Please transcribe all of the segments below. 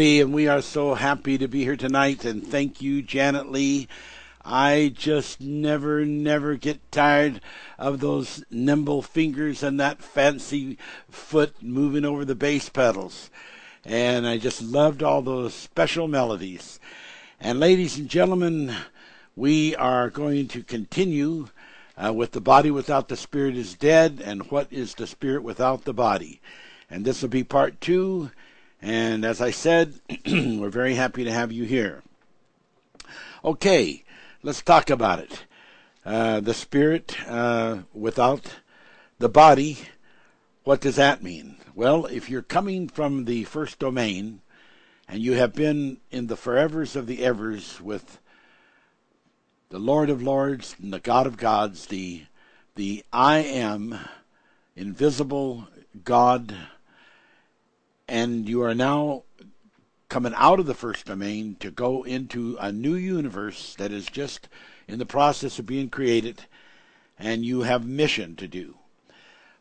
And we are so happy to be here tonight. And thank you, Janet Lee. I just never, never get tired of those nimble fingers and that fancy foot moving over the bass pedals. And I just loved all those special melodies. And ladies and gentlemen, we are going to continue uh, with the body without the spirit is dead, and what is the spirit without the body. And this will be part two. And as I said, we're very happy to have you here. Okay, let's talk about it. Uh, the spirit uh, without the body, what does that mean? Well, if you're coming from the first domain and you have been in the forevers of the evers with the Lord of Lords and the God of Gods, the the I am invisible God and you are now coming out of the first domain to go into a new universe that is just in the process of being created, and you have mission to do.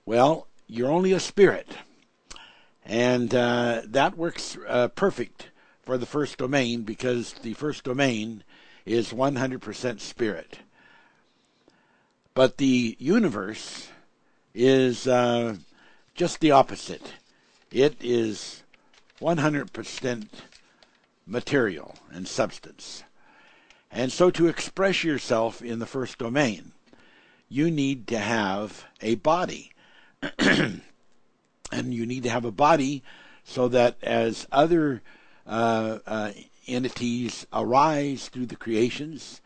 Well, you're only a spirit, and uh, that works uh, perfect for the first domain because the first domain is 100% spirit. But the universe is uh, just the opposite. It is 100% material and substance. And so to express yourself in the first domain, you need to have a body. and you need to have a body so that as other uh, uh, entities arise through the creations,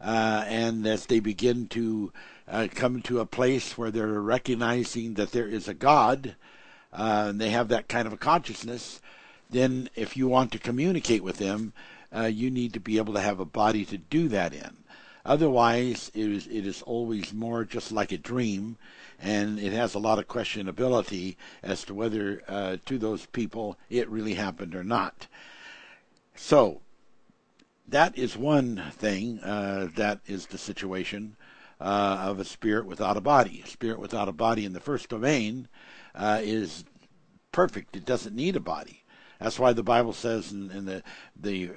uh, and as they begin to uh, come to a place where they're recognizing that there is a God, uh, and they have that kind of a consciousness, then if you want to communicate with them, uh, you need to be able to have a body to do that in. Otherwise, it is, it is always more just like a dream, and it has a lot of questionability as to whether uh, to those people it really happened or not. So, that is one thing. Uh, that is the situation uh, of a spirit without a body. A spirit without a body in the first domain uh, is perfect. It doesn't need a body. That's why the Bible says in, in the the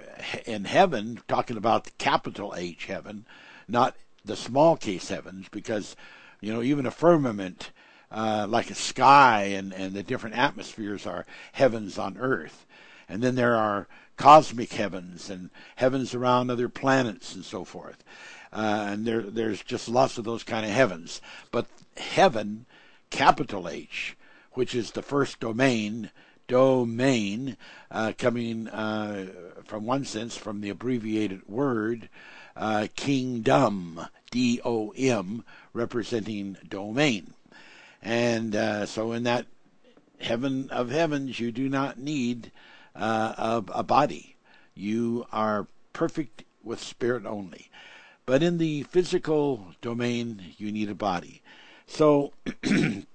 in heaven, talking about the capital H heaven, not the small case heavens, because you know even a firmament, uh, like a sky and and the different atmospheres are heavens on earth, and then there are cosmic heavens and heavens around other planets and so forth, uh, and there there's just lots of those kind of heavens. But heaven, capital H, which is the first domain, domain, uh, coming uh, from one sense from the abbreviated word uh, kingdom, D O M, representing domain. And uh, so, in that heaven of heavens, you do not need uh, a, a body. You are perfect with spirit only. But in the physical domain, you need a body. So,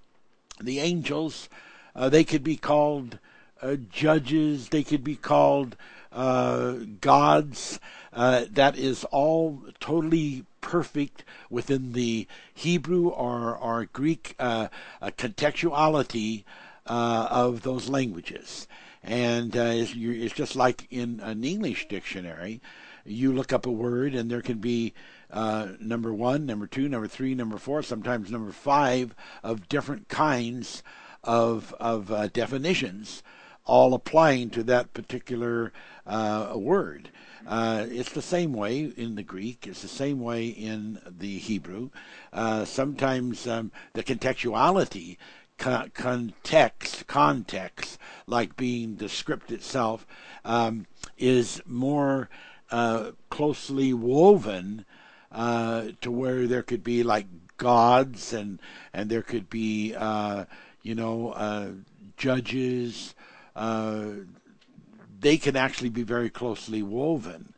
the angels, uh, they could be called uh, judges, they could be called uh, gods. Uh, that is all totally perfect within the Hebrew or, or Greek uh, uh, contextuality of those languages. And it's, it's just like in an English dictionary you look up a word and there can be uh, number one, number two, number three, number four, sometimes number five of different kinds of of uh, definitions, all applying to that particular uh, word. Uh, it's the same way in the Greek. It's the same way in the Hebrew. Uh, sometimes um, the contextuality context, context, like being the script itself, um, is more uh, closely woven uh, to where there could be like gods and and there could be uh, you know uh, judges. Uh, they can actually be very closely woven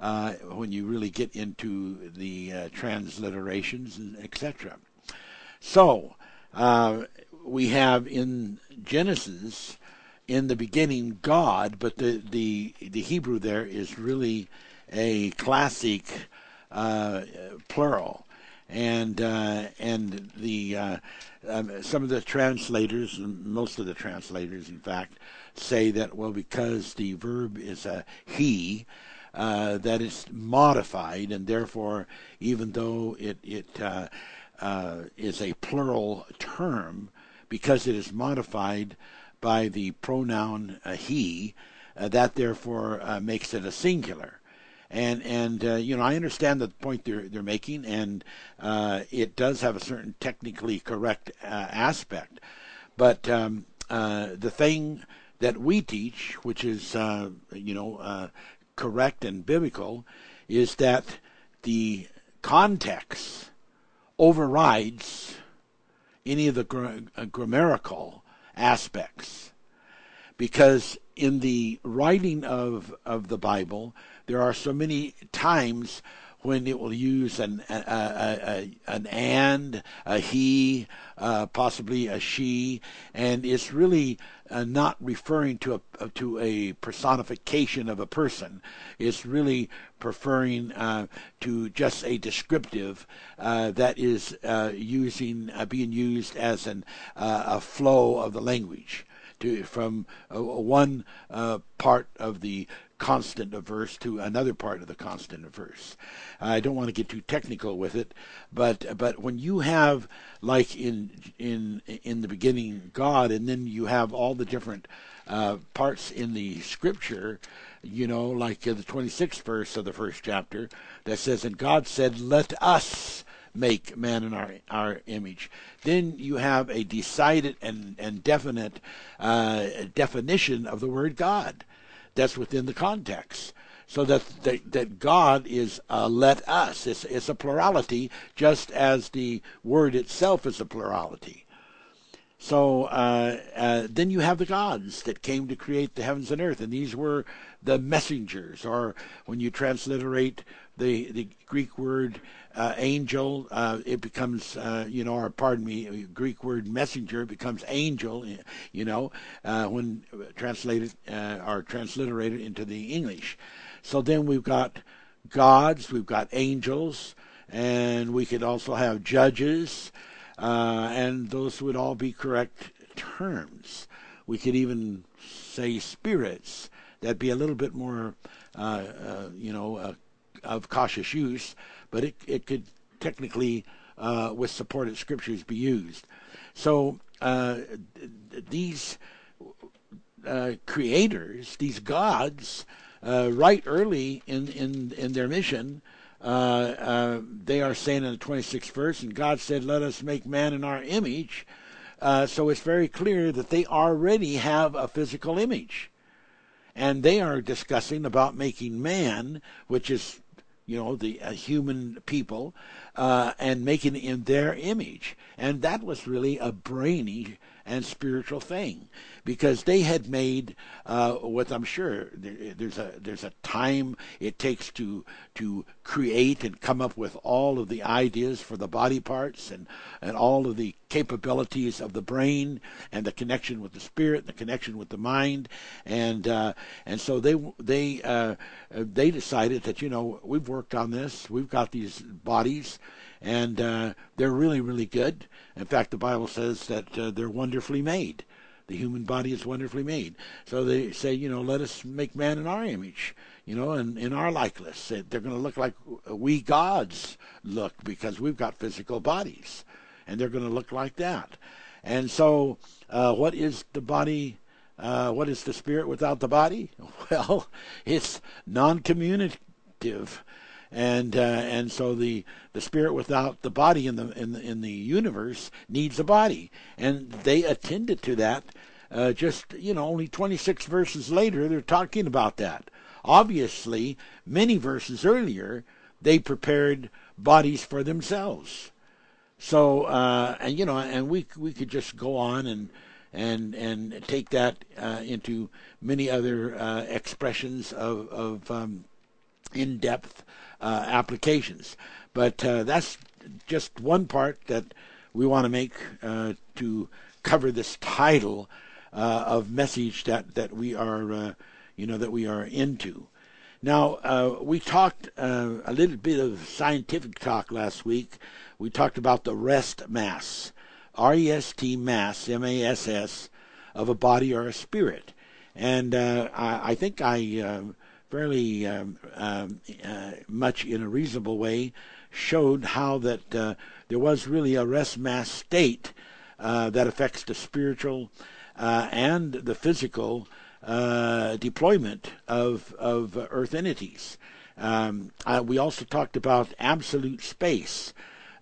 uh, when you really get into the transliterations and etc. So we have in Genesis in the beginning God, but the the the Hebrew there is really a classic uh, plural, and uh, and the uh, um, some of the translators, most of the translators, in fact, say that well because the verb is a he. Uh, it's modified, and therefore, even though it it uh, uh, is a plural term, because it is modified by the pronoun uh, he, that therefore makes it a singular and and uh, you know I understand the point they're they're making, and uh, it does have a certain technically correct uh, aspect, but um, uh, the thing that we teach, which is uh, you know uh, correct and biblical, is that the context overrides any of the gra- grammatical aspects. Because in the writing of, of the Bible, there are so many times when it will use an a, a, a, an and, a he, uh, possibly a she, and it's really uh, not referring to a to a personification of a person. It's really preferring uh, to just a descriptive uh, that is uh, using uh, being used as an a flow of the language to from one part of the constant of verse to another part of the constant of verse. I don't want to get too technical with it, but but when you have like in in in the beginning God, and then you have all the different uh, parts in the scripture, you know, like the 26th verse of the first chapter that says, "And God said, Let us." make man in our our image. Then you have a decided and and definite uh, definition of the word God that's within the context. So that that, that God is uh, let us. It's, it's a plurality, just as the word itself is a plurality. So uh, uh, then you have the gods that came to create the heavens and earth, and these were the messengers, or when you transliterate the the Greek word uh, angel, uh, it becomes, uh, you know, or pardon me, Greek word messenger becomes angel, you know, uh, when translated uh, or transliterated into the English. So then we've got gods, we've got angels, and we could also have judges, uh, and those would all be correct terms. We could even say spirits. That'd be a little bit more, you know, of cautious use but it, it could technically, uh, with supported scriptures, be used. So uh, these uh, creators, these gods, uh, right early in, in, in their mission, uh, uh, they are saying in the 26th verse, and God said, Let us make man in our image. so it's very clear that they already have a physical image and they are discussing about making man, which is you know, the uh, human people, uh, and making in their image. And that was really a brainy and spiritual thing. Because they had made uh, what I'm sure there, there's a there's a time it takes to to create and come up with all of the ideas for the body parts and and all of the capabilities of the brain and the connection with the spirit, the connection with the mind, and uh, and so they they uh, they decided that you know we've worked on this, we've got these bodies and uh, they're really, really good. In fact, the Bible says that uh, they're wonderfully made. The human body is wonderfully made. So they say, you know, let us make man in our image, you know, and in our likeness. They're going to look like we gods look because we've got physical bodies, and they're going to look like that. And so, uh, what is the body? Uh, what is the spirit without the body? Well, it's non-communicative and uh, and so the the spirit without the body in the in the, in the universe needs a body, and they attended to that. Uh, just you know, only 26 verses later, they're talking about that. Obviously, many verses earlier, they prepared bodies for themselves. So, uh, and you know, and we we could just go on and and and take that uh, into many other uh, expressions of of um, in depth applications. But uh, that's just one part that we want to make uh, to cover this title uh, of message that that we are uh, you know that we are into. Now, uh, we talked uh, a little bit of scientific talk last week. We talked about the rest mass, R E S T mass, M A S S, of a body or a spirit. And uh, I, I, think I uh, fairly um, um, uh, much in a reasonable way showed how that uh, there was really a rest mass state that affects the spiritual and the physical uh, deployment of of Earth entities. Um, uh, we also talked about absolute space,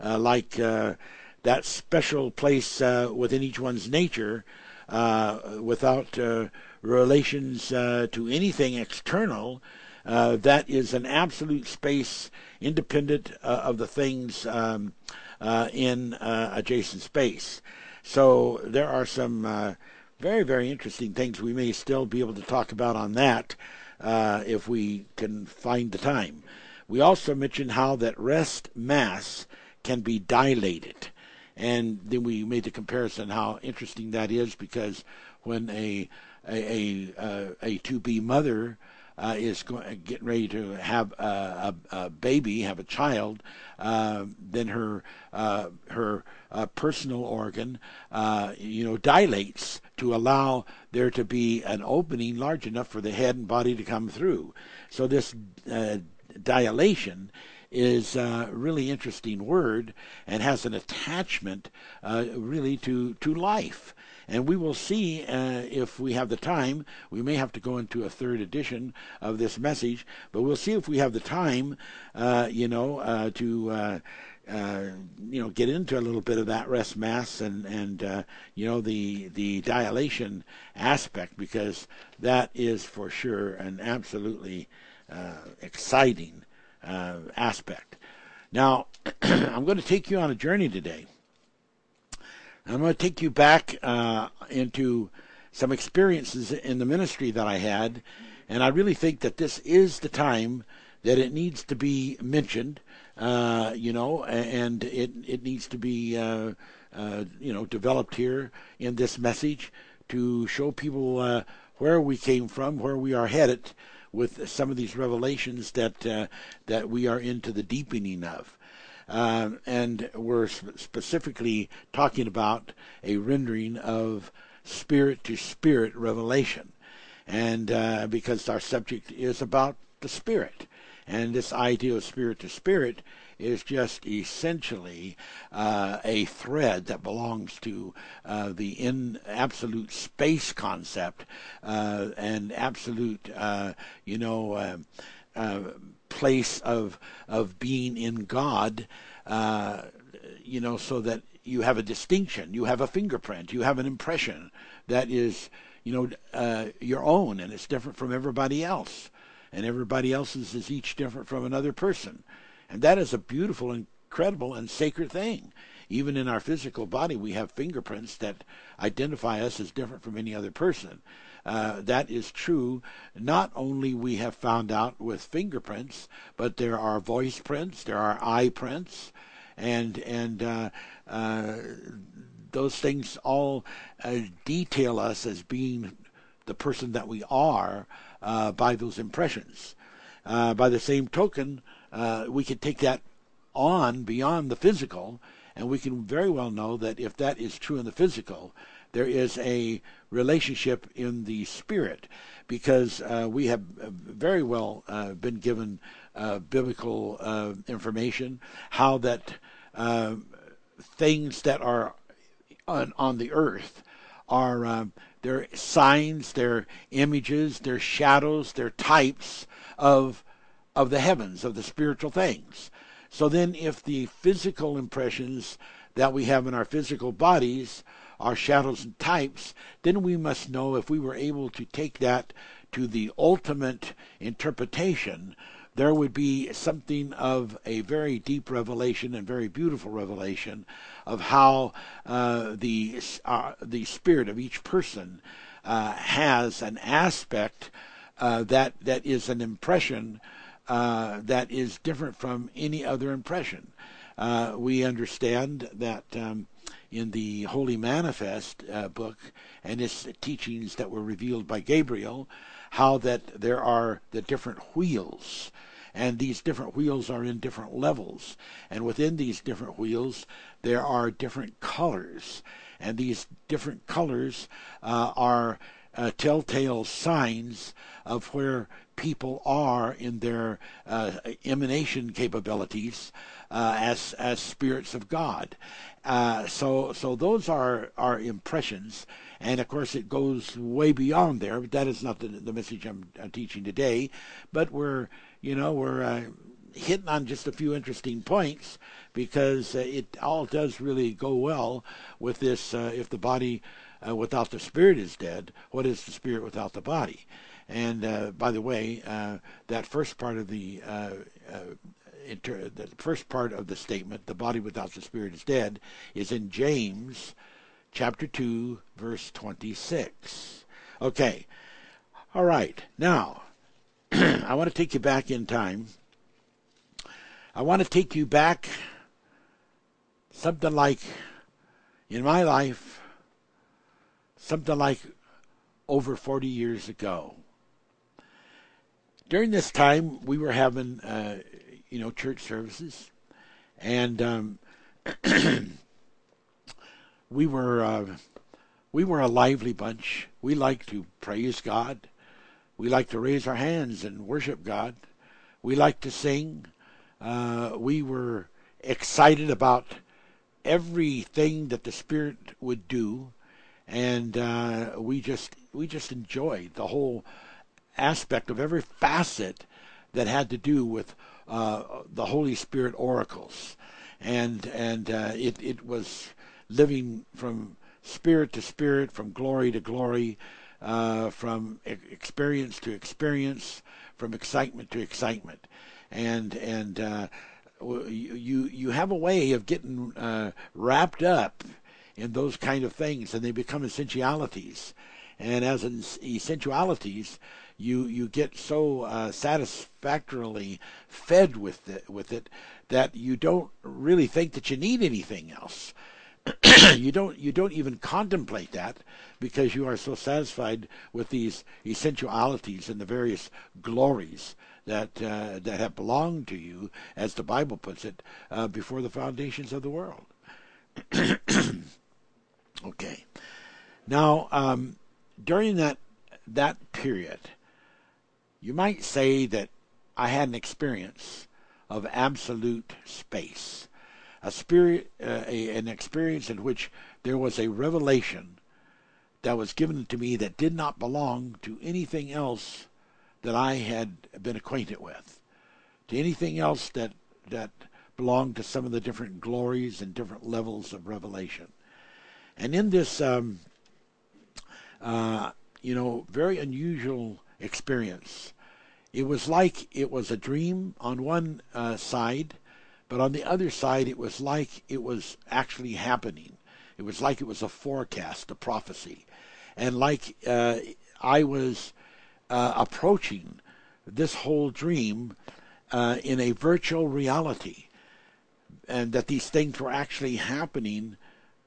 uh, like uh, that special place uh, within each one's nature, without relations uh, to anything external. Uh, that is an absolute space, independent uh, of the things um, in adjacent space. So there are some very, very interesting things we may still be able to talk about on that uh, if we can find the time. We also mentioned how that rest mass can be dilated. And then we made the comparison how interesting that is because when a a a, a to be mother uh, is going, getting ready to have a, a, a baby, have a child, uh, then her uh, her uh, personal organ, uh, you know, dilates to allow there to be an opening large enough for the head and body to come through. So this uh, dilation is a really interesting word and has an attachment really to to life. And we will see uh, if we have the time. We may have to go into a third edition of this message, but we'll see if we have the time, uh, you know, uh, to. Uh, uh, you know, get into a little bit of that rest mass and and uh, you know the the dilation aspect because that is for sure an absolutely exciting aspect. Now, I'm going to take you on a journey today I'm going to take you back uh, into some experiences in the ministry that I had, and I really think that this is the time that it needs to be mentioned, uh, you know, and it it needs to be uh, uh you know developed here in this message to show people uh, where we came from, where we are headed with some of these revelations that uh, that we are into the deepening of. Um, and we're sp- specifically talking about a rendering of spirit to spirit revelation. And uh, because our subject is about the spirit, and this idea of spirit to spirit is just essentially uh, a thread that belongs to uh, the in absolute space concept uh, and absolute, uh, you know um, uh, place of of being in God, uh, you know, so that you have a distinction, you have a fingerprint, you have an impression that is, you know, uh, your own, and it's different from everybody else, and everybody else's is each different from another person, and that is a beautiful, incredible, and sacred thing. Even in our physical body, we have fingerprints that identify us as different from any other person. Uh, that is true. Not only we have found out with fingerprints, but there are voice prints, there are eye prints, and and uh, uh, those things all uh, detail us as being the person that we are uh, by those impressions. by the same token, we can take that on beyond the physical, and we can very well know that if that is true in the physical, there is a relationship in the spirit because uh, we have uh, very well uh, been given uh, biblical uh, information how that uh, things that are on, on the earth are um, they're signs, they're images, they're shadows, they're types of of the heavens, of the spiritual things. So then, if the physical impressions that we have in our physical bodies are shadows and types, then we must know if we were able to take that to the ultimate interpretation, there would be something of a very deep revelation and very beautiful revelation of how uh, the uh, the spirit of each person uh, has an aspect uh, that that is an impression uh, that is different from any other impression. Uh, we understand that um, in the Holy Manifest uh, book and its teachings that were revealed by Gabriel, how that there are the different wheels and these different wheels are in different levels. And within these different wheels, there are different colors. And these different colors uh, are uh, telltale signs of where people are in their uh, emanation capabilities uh, as as spirits of God. Uh, so so those are our impressions, and of course it goes way beyond there. But that is not the, the message I'm, I'm teaching today. But we're you know we're uh, hitting on just a few interesting points because uh, it all does really go well with this. Uh, if the body without the spirit is dead, what is the spirit without the body? And uh, by the way, uh, that first part of the uh, inter- the first part of the statement, "the body without the spirit is dead," is in James chapter two, verse twenty-six. Okay, all right. Now, I want to take you back in time. I want to take you back something like in my life, something like over 40 years ago. During this time, we were having, uh, you know, church services, and um, we were uh, we were a lively bunch. We liked to praise God. We liked to raise our hands and worship God. We liked to sing. Uh, we were excited about everything that the Spirit would do, and uh, we just we just enjoyed the whole aspect of every facet that had to do with uh, the Holy Spirit oracles, and and uh, it it was living from spirit to spirit, from glory to glory, uh, from experience to experience, from excitement to excitement, and and uh, you you have a way of getting uh, wrapped up in those kind of things, and they become essentialities. And as essentialities, you you get so uh, satisfactorily fed with it, with it that you don't really think that you need anything else. you don't you don't even contemplate that because you are so satisfied with these essentialities and the various glories that uh, that have belonged to you, as the Bible puts it, uh, before the foundations of the world. okay, now um, during that that period, you might say that I had an experience of absolute space, a spirit, uh, a, an experience in which there was a revelation that was given to me that did not belong to anything else that I had been acquainted with, to anything else that that belonged to some of the different glories and different levels of revelation. And in this, um, uh, you know, very unusual experience, it was like it was a dream on one uh, side, but on the other side, it was like it was actually happening. It was like it was a forecast, a prophecy, and like uh, I was uh, approaching this whole dream uh, in a virtual reality, and that these things were actually happening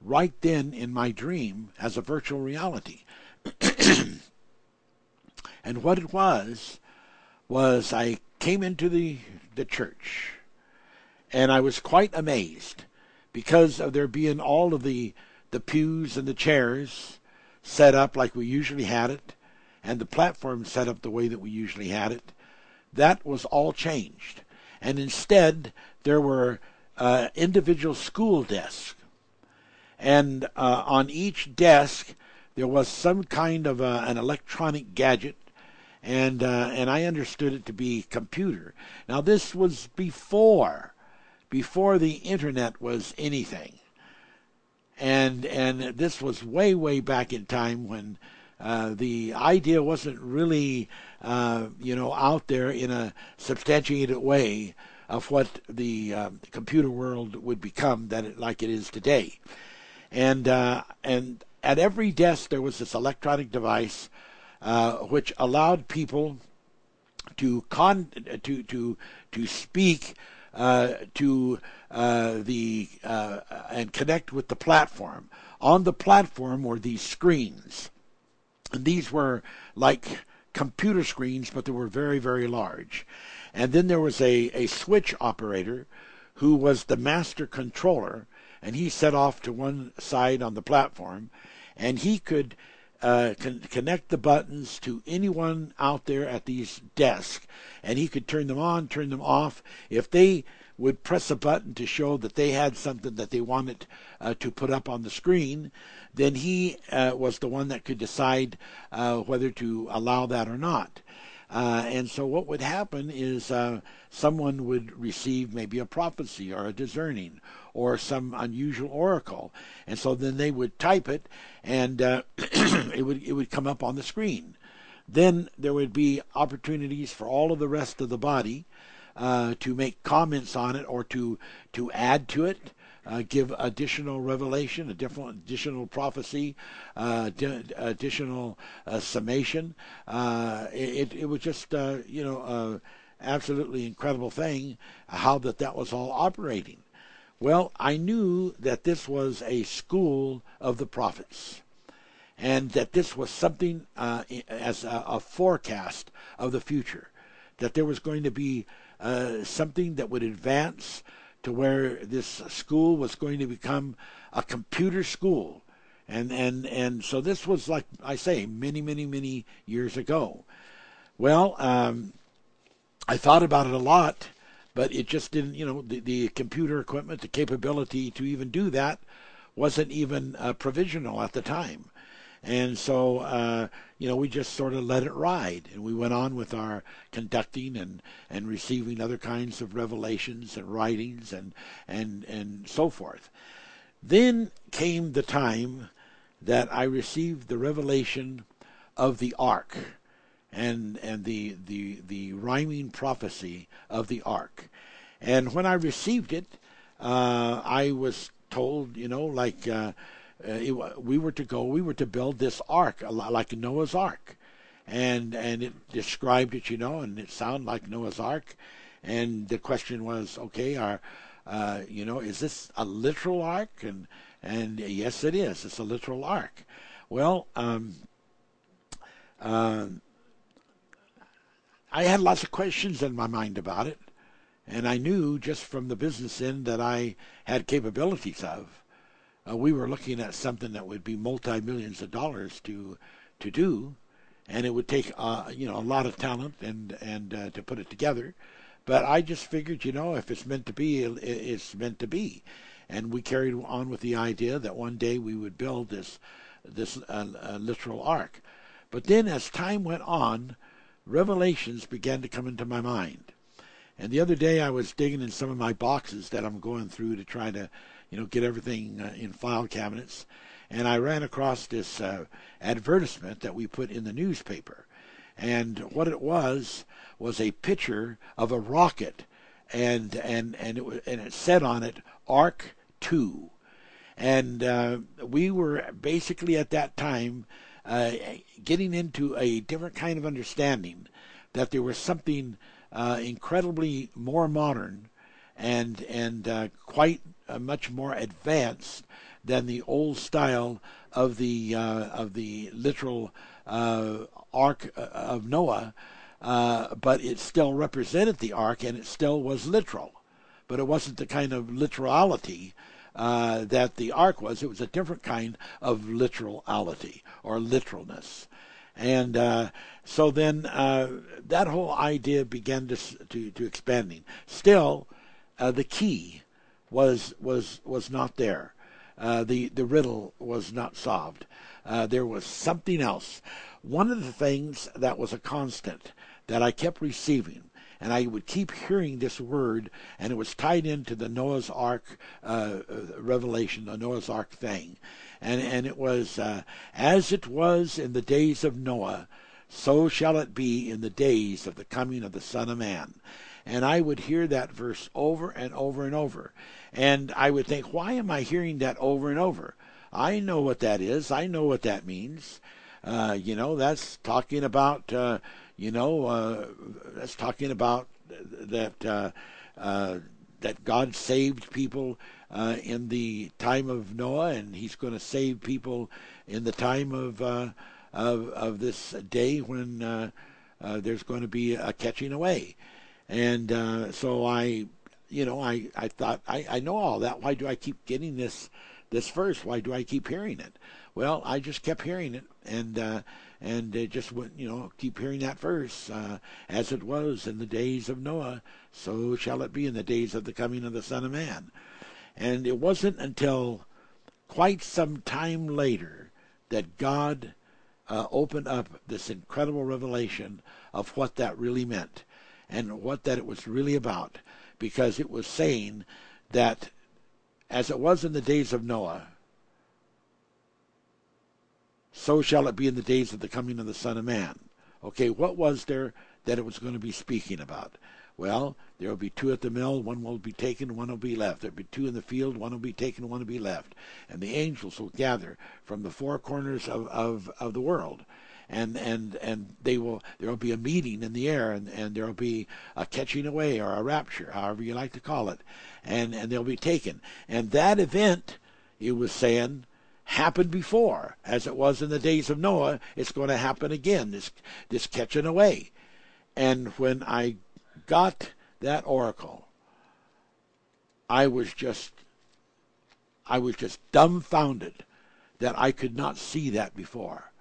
right then in my dream as a virtual reality. and what it was was I came into the the church, and I was quite amazed because of there being all of the the pews and the chairs set up like we usually had it and the platform set up the way that we usually had it, that was all changed. And instead, there were uh, individual school desks. And uh, on each desk, there was some kind of a, uh, an electronic gadget, and uh, and I understood it to be computer. Now this was before, before the internet was anything, and and this was way way back in time when uh, the idea wasn't really, uh, you know, out there in a substantiated way of what the uh, computer world would become that it, like it is today. And uh, and at every desk there was this electronic device uh, which allowed people to con to to to speak uh, to uh, the uh, and connect with the platform. On the platform were these screens and these were like computer screens, but they were very, very large. And then there was a, a switch operator who was the master controller, and he set off to one side on the platform, and he could uh, con- connect the buttons to anyone out there at these desks, and he could turn them on, turn them off. If they would press a button to show that they had something that they wanted uh, to put up on the screen, then he uh, was the one that could decide uh, whether to allow that or not. Uh, and so what would happen is uh, someone would receive maybe a prophecy or a discerning or some unusual oracle, and so then they would type it, and uh, it would it would come up on the screen. Then there would be opportunities for all of the rest of the body uh, to make comments on it or to to add to it uh, give additional revelation, a different additional prophecy, uh, additional uh, summation. Uh, it, it was just uh, you know absolutely incredible thing how that that was all operating. Well, I knew that this was a school of the prophets, and that this was something uh, as a, a, forecast of the future, that there was going to be uh, something that would advance to where this school was going to become a computer school. And, and, and so this was like I say, many, many, many years ago. Well, um, I thought about it a lot, but it just didn't, you know, the, the computer equipment, the capability to even do that wasn't even uh, provisional at the time. And so, uh, you know, we just sort of let it ride. And we went on with our conducting and, and receiving other kinds of revelations and writings and, and, and so forth. Then came the time that I received the revelation of the ark and, and the, the, the rhyming prophecy of the ark. And when I received it, uh, I was told, you know, like, uh, it, we were to go, we were to build this ark, like Noah's ark, and and it described it, you know, and it sounded like Noah's ark, and the question was, okay, are uh, you know, is this a literal ark? And and yes, it is. It's a literal ark. Well, um, uh, I had lots of questions in my mind about it, and I knew just from the business end that I had capabilities of uh, we were looking at something that would be multi millions of dollars to to do, and it would take uh, you know a lot of talent and and uh, to put it together. But I just figured, you know, if it's meant to be, it's meant to be, and we carried on with the idea that one day we would build this this uh, literal ark. But then, as time went on, revelations began to come into my mind. And the other day, I was digging in some of my boxes that I'm going through to try to you know, get everything uh, in file cabinets. And I ran across this uh, advertisement that we put in the newspaper. And what it was was a picture of a rocket, and and and it was, and it said on it Arc Two, and uh, we were basically at that time uh, getting into a different kind of understanding that there was something uh, incredibly more modern and and uh, quite uh, much more advanced than the old style of the uh, of the literal uh, Ark uh, of Noah, but it still represented the Ark and it still was literal, but it wasn't the kind of literality. Uh, that the ark was. It was a different kind of literality or literalness. And uh, so then uh, that whole idea began to, to, to expanding. Still, the key was was was not there. Uh, the the riddle was not solved. Uh, there was something else. One of the things that was a constant that I kept receiving, and I would keep hearing this word, and it was tied into the Noah's Ark uh, uh revelation, the Noah's Ark thing, and and it was uh, as it was in the days of Noah, so shall it be in the days of the coming of the Son of Man. And I would hear that verse over and over and over. And I would think, why am I hearing that over and over? I know what that is. I know what that means. Uh, you know, that's talking about, uh, you know, uh, that's talking about that uh, uh, that God saved people uh, in the time of Noah, and He's going to save people in the time of of of this day when there's going to be a catching away, and so I, you know, I I thought I I know all that. Why do I keep getting this this verse? Why do I keep hearing it? Well, I just kept hearing it, and uh, and it just went, you know, keep hearing that verse. Uh, As it was in the days of Noah, so shall it be in the days of the coming of the Son of Man. And it wasn't until quite some time later that God uh, opened up this incredible revelation of what that really meant and what that it was really about, because it was saying that as it was in the days of Noah, so shall it be in the days of the coming of the Son of Man. Okay, what was there that it was going to be speaking about? Well, there will be two at the mill, one will be taken, one will be left. There will be two in the field, one will be taken, one will be left. And the angels will gather from the four corners of, of, of the world. And, and and they will there will be a meeting in the air and, and there will be a catching away or a rapture, however you like to call it, and, and they'll be taken. And that event, he was saying, happened before, as it was in the days of Noah. It's going to happen again. This this catching away. And when I got that oracle, I was just I was just dumbfounded that I could not see that before.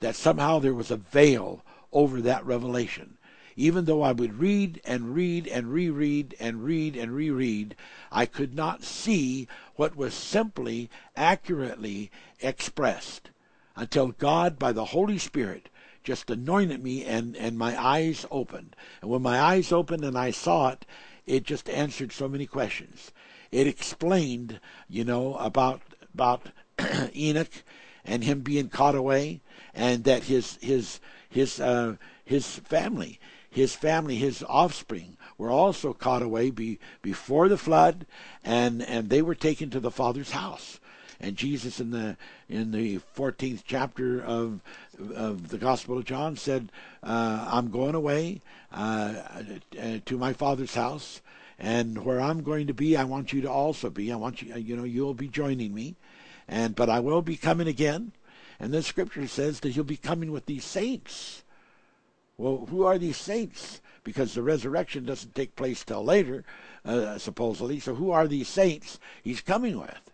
That somehow there was a veil over that revelation. Even though I would read and read and reread and read and reread, I could not see what was simply accurately expressed until God, by the Holy Spirit, just anointed me and, and my eyes opened. And when my eyes opened and I saw it, it just answered so many questions. It explained, you know, about about Enoch and him being caught away, and that his his his uh, his family, his family, his offspring were also caught away be, before the flood, and and they were taken to the Father's house. And Jesus in the in the 14th chapter of of the Gospel of John said, uh, "I'm going away uh, to my Father's house, and where I'm going to be, I want you to also be. I want you, you know, you'll be joining me, and but I will be coming again." And then Scripture says that He'll be coming with these saints. Well, who are these saints? Because the resurrection doesn't take place till later, uh, supposedly. So who are these saints He's coming with?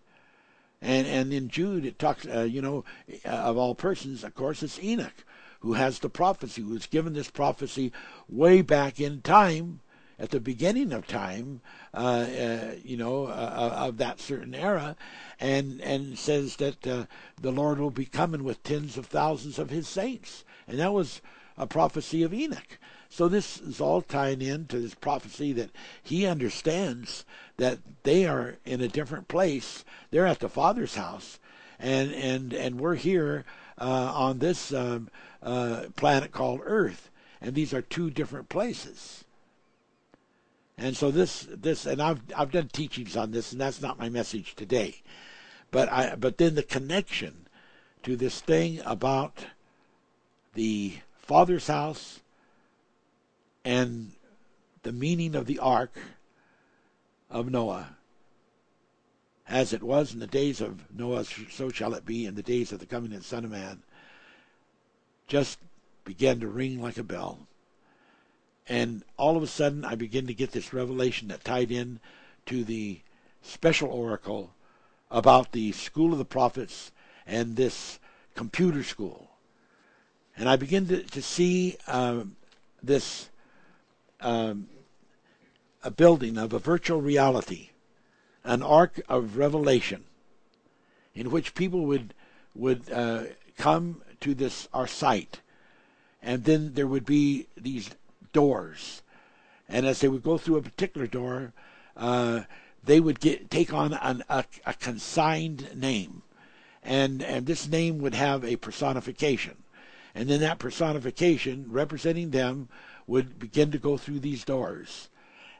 And and in Jude it talks, uh, you know, uh, of all persons, of course, it's Enoch who has the prophecy, who was given this prophecy way back in time, at the beginning of time, uh, uh, you know, uh, uh of that certain era, and and says that uh, the Lord will be coming with tens of thousands of His saints, and that was a prophecy of Enoch. So this is all tying in to this prophecy that he understands that they are in a different place. They're at the Father's house, and and and we're here uh, on this um, planet called Earth, and these are two different places. And so this this and I've I've done teachings on this, and that's not my message today, but I but then the connection to this thing about the Father's house and the meaning of the ark of Noah. As it was in the days of Noah, so shall it be in the days of the coming of the Son of Man. Just began to ring like a bell. And all of a sudden, I begin to get this revelation that tied in to the special oracle about the school of the prophets and this computer school. And I begin to, to see um, this um, a building of a virtual reality, an ark of revelation, in which people would would uh, come to this our site, and then there would be these doors, and as they would go through a particular door, uh, they would get take on an, a, a consigned name, and and this name would have a personification, and then that personification representing them would begin to go through these doors.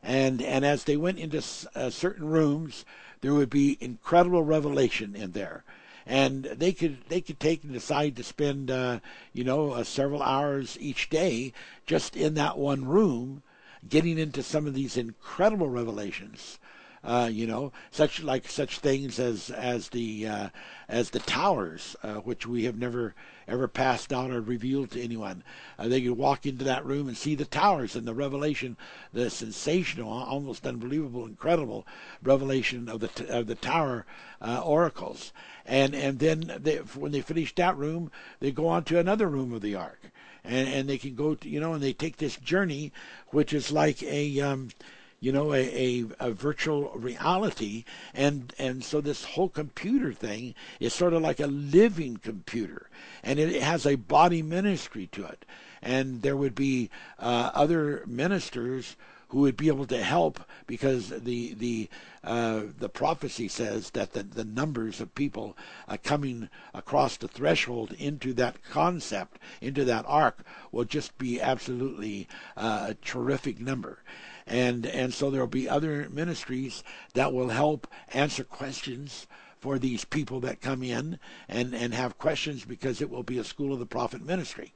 And, and as they went into uh, certain rooms, there would be incredible revelation in there. And they could they could take and decide to spend uh, you know uh, several hours each day just in that one room, getting into some of these incredible revelations Uh, you know, such like such things as as the uh, as the towers, uh, which we have never ever passed down or revealed to anyone. Uh, they could walk into that room and see the towers and the revelation, the sensational, almost unbelievable, incredible revelation of the t- of the tower uh, oracles. And and then they, when they finish that room, they go on to another room of the ark, and and they can go to you know, and they take this journey, which is like a um, you know, a, a, a, virtual reality. And, and so this whole computer thing is sort of like a living computer. And it has a body ministry to it. And there would be uh, other ministers who would be able to help because the the uh, the prophecy says that the, the numbers of people uh, coming across the threshold into that concept, into that ark, will just be absolutely uh, a terrific number and and so there will be other ministries that will help answer questions for these people that come in and and have questions because it will be a school of the prophet ministry.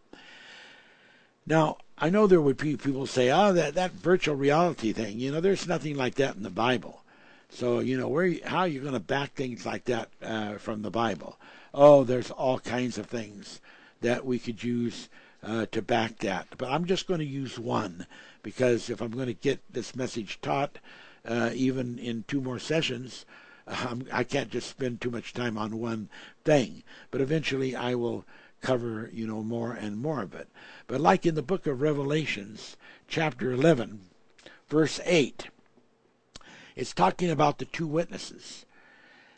Now, I know there would be people say, "Oh, that that virtual reality thing, you know, there's nothing like that in the Bible." So, you know, where how are you going to back things like that uh, from the Bible? Oh, there's all kinds of things that we could use uh, to back that. But I'm just going to use one because if I'm going to get this message taught, uh, even in two more sessions, I can't just spend too much time on one thing. But eventually, I will cover you know more and more of it. But like in the book of Revelations, chapter 11, verse 8, it's talking about the two witnesses.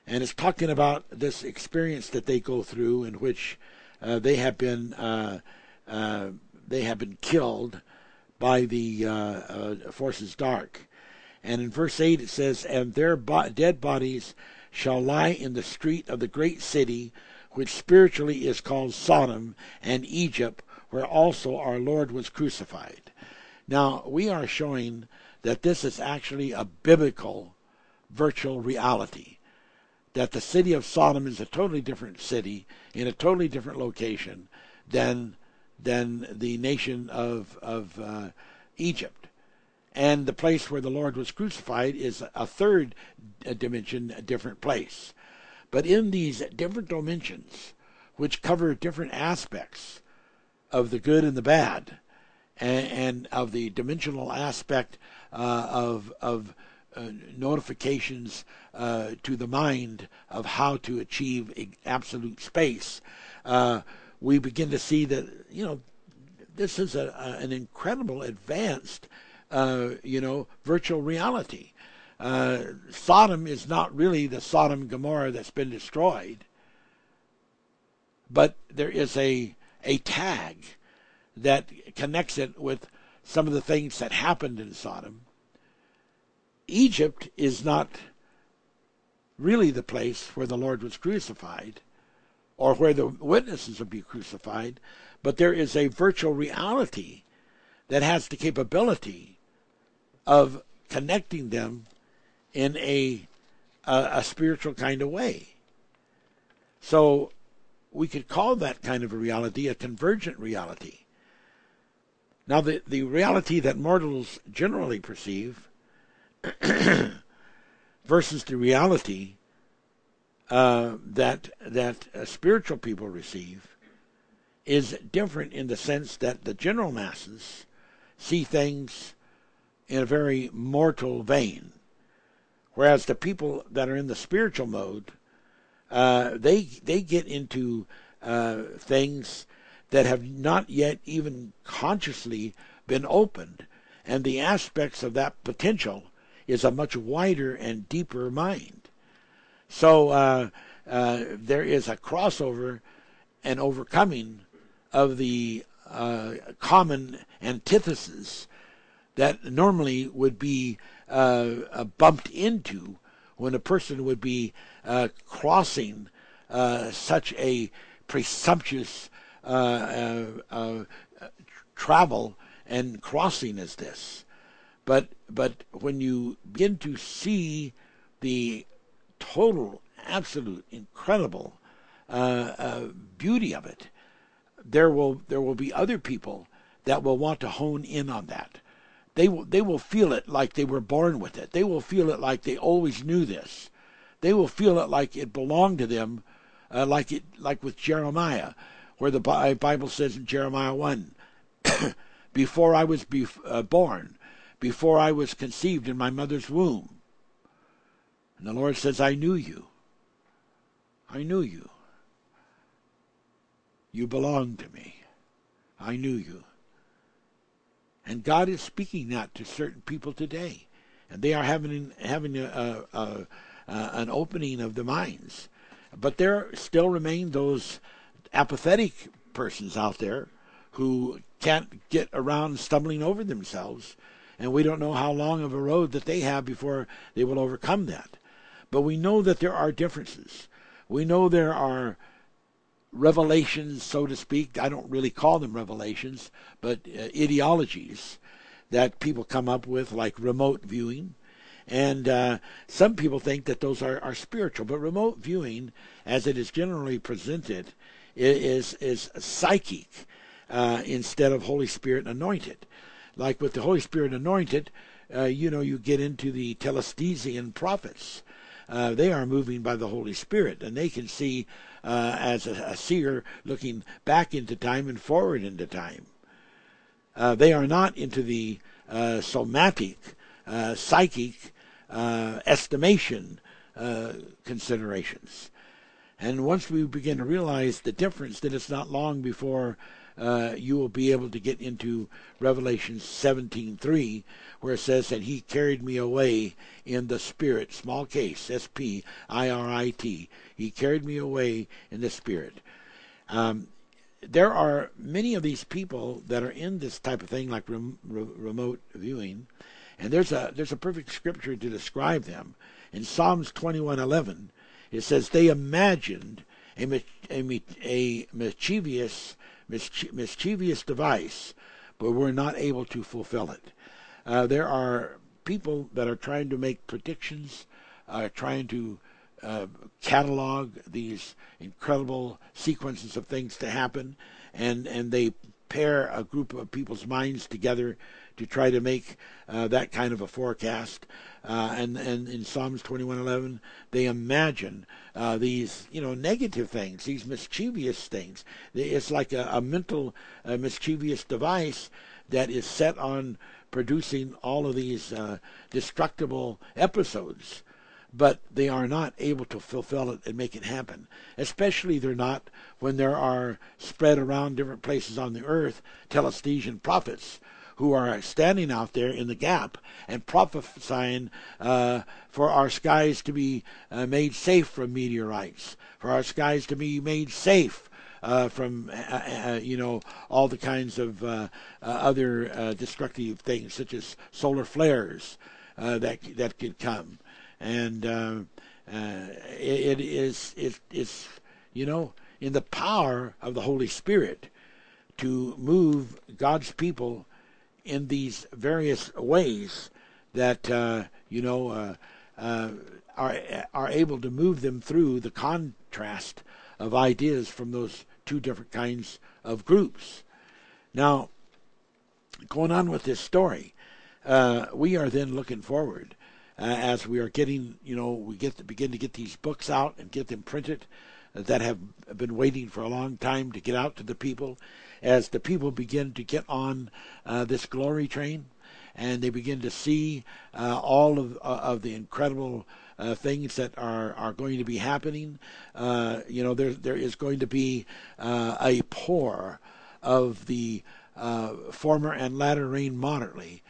And it's talking about this experience that they go through in which uh, they have been uh, uh, they have been killed by the uh, uh, forces dark. And in verse 8 it says, And their bo- dead bodies shall lie in the street of the great city, which spiritually is called Sodom and Egypt, where also our Lord was crucified. Now, we are showing that this is actually a biblical virtual reality. That the city of Sodom is a totally different city in a totally different location than than the nation of of uh, Egypt. And the place where the Lord was crucified is a third dimension, a different place. But in these different dimensions, which cover different aspects of the good and the bad, and, and of the dimensional aspect uh, of of uh, notifications uh, to the mind of how to achieve absolute space, uh, we begin to see that you know this is a, a, an incredible advanced uh, you know virtual reality. Uh, Sodom is not really the Sodom Gomorrah that's been destroyed, but there is a a tag that connects it with some of the things that happened in Sodom. Egypt is not really the place where the Lord was crucified or where the witnesses will be crucified, but there is a virtual reality that has the capability of connecting them in a, a, a spiritual kind of way. So we could call that kind of a reality a convergent reality. Now, the, the reality that mortals generally perceive versus the reality uh, that that uh, spiritual people receive is different in the sense that the general masses see things in a very mortal vein, whereas the people that are in the spiritual mode, uh, they they get into uh, things that have not yet even consciously been opened, and the aspects of that potential is a much wider and deeper mind. So uh, uh, there is a crossover and overcoming of the uh, common antithesis that normally would be bumped into when a person would be crossing such a presumptuous travel and crossing as this. But but when you begin to see the total, absolute, incredible uh, uh, beauty of it, there will there will be other people that will want to hone in on that. they will they will feel it like they were born with it. They will feel it like they always knew this. They will feel it like it belonged to them, uh, like it like with Jeremiah, where the Bible says in Jeremiah one, before I was uh, born, before I was conceived in my mother's womb. And the Lord says, I knew you. I knew you. You belong to me. I knew you. And God is speaking that to certain people today. And they are having, having a, a, a, an opening of the minds. But there still remain those apathetic persons out there who can't get around stumbling over themselves. And we don't know how long of a road that they have before they will overcome that. But we know that there are differences. We know there are revelations, so to speak. I don't really call them revelations, but uh, ideologies that people come up with, like remote viewing. And uh, some people think that those are, are spiritual, but remote viewing, as it is generally presented, is is psychic uh, instead of Holy Spirit anointed. Like with the Holy Spirit anointed, uh, you know, you get into the telestesian prophets uh, they are moving by the Holy Spirit, and they can see uh, as a, a, seer looking back into time and forward into time. Uh, they are not into the uh, somatic, uh, psychic uh, estimation considerations. And once we begin to realize the difference, then it's not long before uh, you will be able to get into Revelation 17:3, where it says that He carried me away in the Spirit, small case, S P I R I T. He carried me away in the Spirit. Um, there are many of these people that are in this type of thing, like rem- re- remote viewing, and there's a there's a perfect scripture to describe them. In Psalms 21:11, it says they imagined a, a, a mischievous mischievous device, but we're not able to fulfill it. Uh, there are people that are trying to make predictions, uh, trying to uh, catalog these incredible sequences of things to happen, and, and they pair a group of people's minds together to try to make uh, that kind of a forecast. Uh, and, and in Psalms 21:11, they imagine uh, these, you know, negative things, these mischievous things. It's like a, a mental uh, mischievous device that is set on producing all of these uh, destructible episodes. But they are not able to fulfill it and make it happen. Especially they're not when there are spread around different places on the earth telestesian prophets who are standing out there in the gap and prophesying uh, for our skies to be uh, made safe from meteorites, for our skies to be made safe uh, from uh, uh, you know all the kinds of uh, other destructive things such as solar flares that that could come, and it, it is it, it's you know in the power of the Holy Spirit to move God's people in these various ways that uh, you know uh, uh, are are able to move them through the contrast of ideas from those two different kinds of groups. Now, going on with this story, uh, we are then looking forward uh, as we are getting, you know, we get to begin to get these books out and get them printed that have been waiting for a long time to get out to the people as the people begin to get on uh, this glory train and they begin to see uh, all of, uh, of the incredible uh, things that are, are going to be happening. Uh, you know, there there is going to be uh, a pour of the uh, former and latter rain moderately,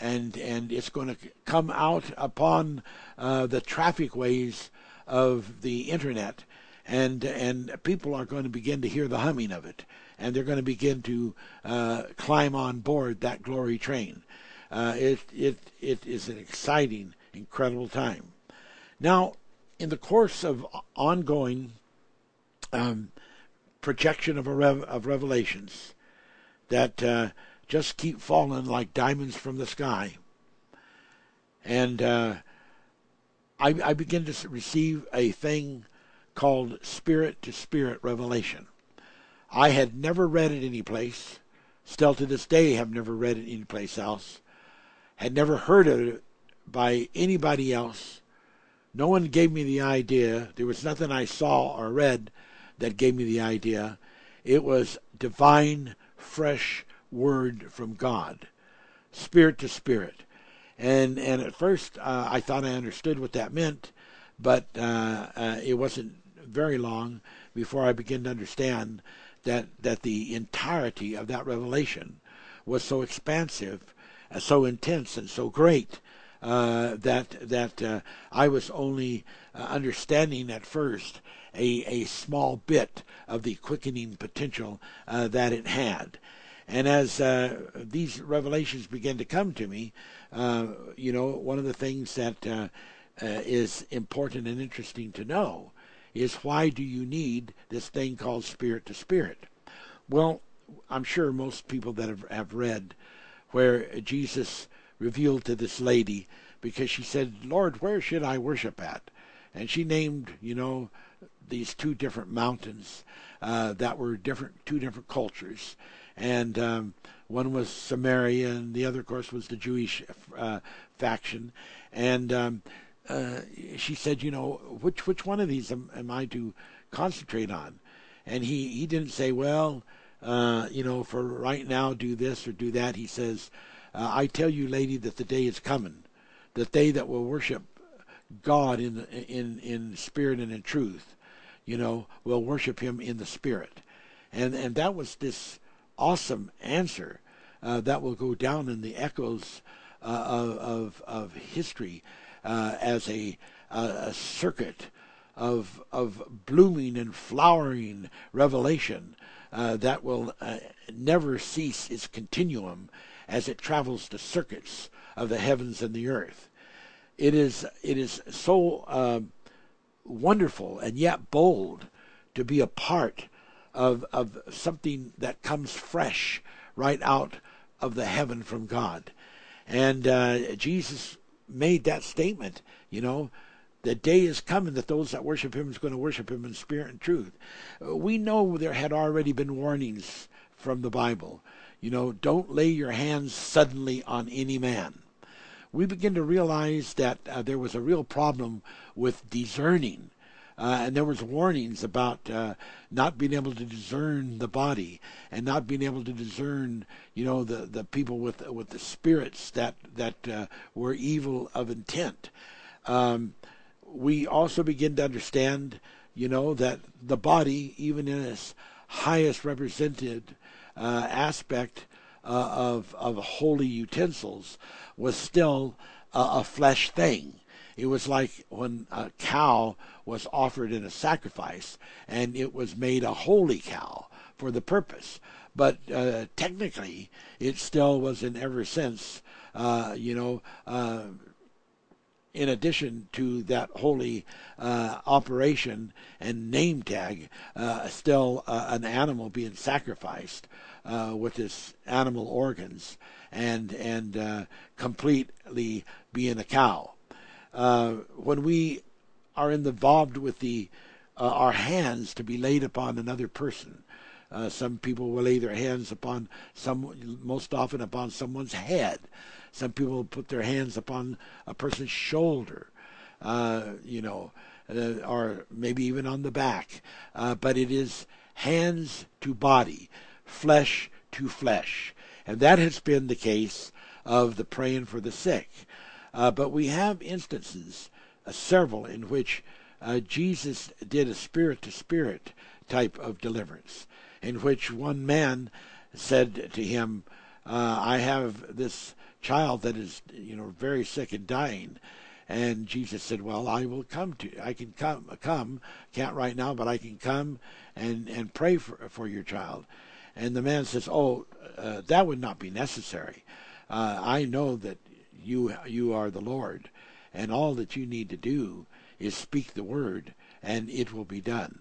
and and it's going to come out upon the traffic ways of the internet, and and people are going to begin to hear the humming of it and they're going to begin to uh, climb on board that glory train. Uh, it it it is an exciting, incredible time. Now, in the course of ongoing um, projection of rev- of revelations that uh, just keep falling like diamonds from the sky, and uh, I, I begin to receive a thing called spirit to spirit revelation. I had never read it any place. Still to this day have never read it anyplace else. had never heard of it by anybody else. No one gave me the idea. There was nothing I saw or read that gave me the idea. It was divine, fresh word from God, spirit to spirit. And and at first uh, I thought I understood what that meant, but uh, uh, it wasn't very long before I began to understand that that the entirety of that revelation was so expansive, uh, so intense, and so great uh, that that uh, I was only uh, understanding at first a a small bit of the quickening potential uh, that it had. And as uh, these revelations began to come to me, you know, one of the things that is important and interesting to know is why do you need this thing called spirit to spirit? Well, I'm sure most people that have, have read where Jesus revealed to this lady because she said, Lord, where should I worship at? And she named, you know, these two different mountains uh, that were different, two different cultures. And um, one was Samaria, and the other, of course, was the Jewish uh, faction. And um, uh, she said, you know, which which one of these am, am I to concentrate on? And he, he didn't say, well, uh, you know, for right now, do this or do that. He says, uh, I tell you, lady, that the day is coming, that they that will worship God in in in spirit and in truth, you know, will worship Him in the spirit, and and that was this awesome answer uh, that will go down in the echoes uh, of, of of history as a, a circuit of of blooming and flowering revelation uh, that will uh, never cease its continuum as it travels the circuits of the heavens and the earth. It is it is so uh, wonderful and yet bold to be a part of of something that comes fresh right out of the heaven from God. And uh, Jesus made that statement, you know, the day is coming that those that worship him is going to worship him in spirit and truth. We know there had already been warnings from the Bible. You know, don't lay your hands suddenly on any man. We begin to realize that uh, there was a real problem with discerning. Uh, and there was warnings about uh, not being able to discern the body and not being able to discern, you know, the, the people with with the spirits that that uh, were evil of intent. Um, we also begin to understand, you know, that the body, even in its highest represented uh, aspect uh, of of holy utensils, was still a, a flesh thing. It was like when a cow was offered in a sacrifice, and it was made a holy cow for the purpose. But uh, technically, it still was in every sense, uh, you know, uh, in addition to that holy uh, operation and name tag, uh, still uh, an animal being sacrificed with its animal organs and and completely being a cow. Uh, when we are involved with the our hands to be laid upon another person, some people will lay their hands upon some, most often upon someone's head. Some people put their hands upon a person's shoulder, uh, you know, uh, or maybe even on the back. Uh, but it is hands to body, flesh to flesh. And that has been the case of the praying for the sick. Uh, but we have instances, uh, several, in which uh, Jesus did a spirit to spirit type of deliverance, in which one man said to him, I have this child that is you know very sick and dying. And Jesus said well I will come to I can come come can't right now but I can come and and pray for for your child. And the man says oh uh, that would not be necessary. Uh, I know that you you are the Lord. And all that you need to do is speak the word and it will be done.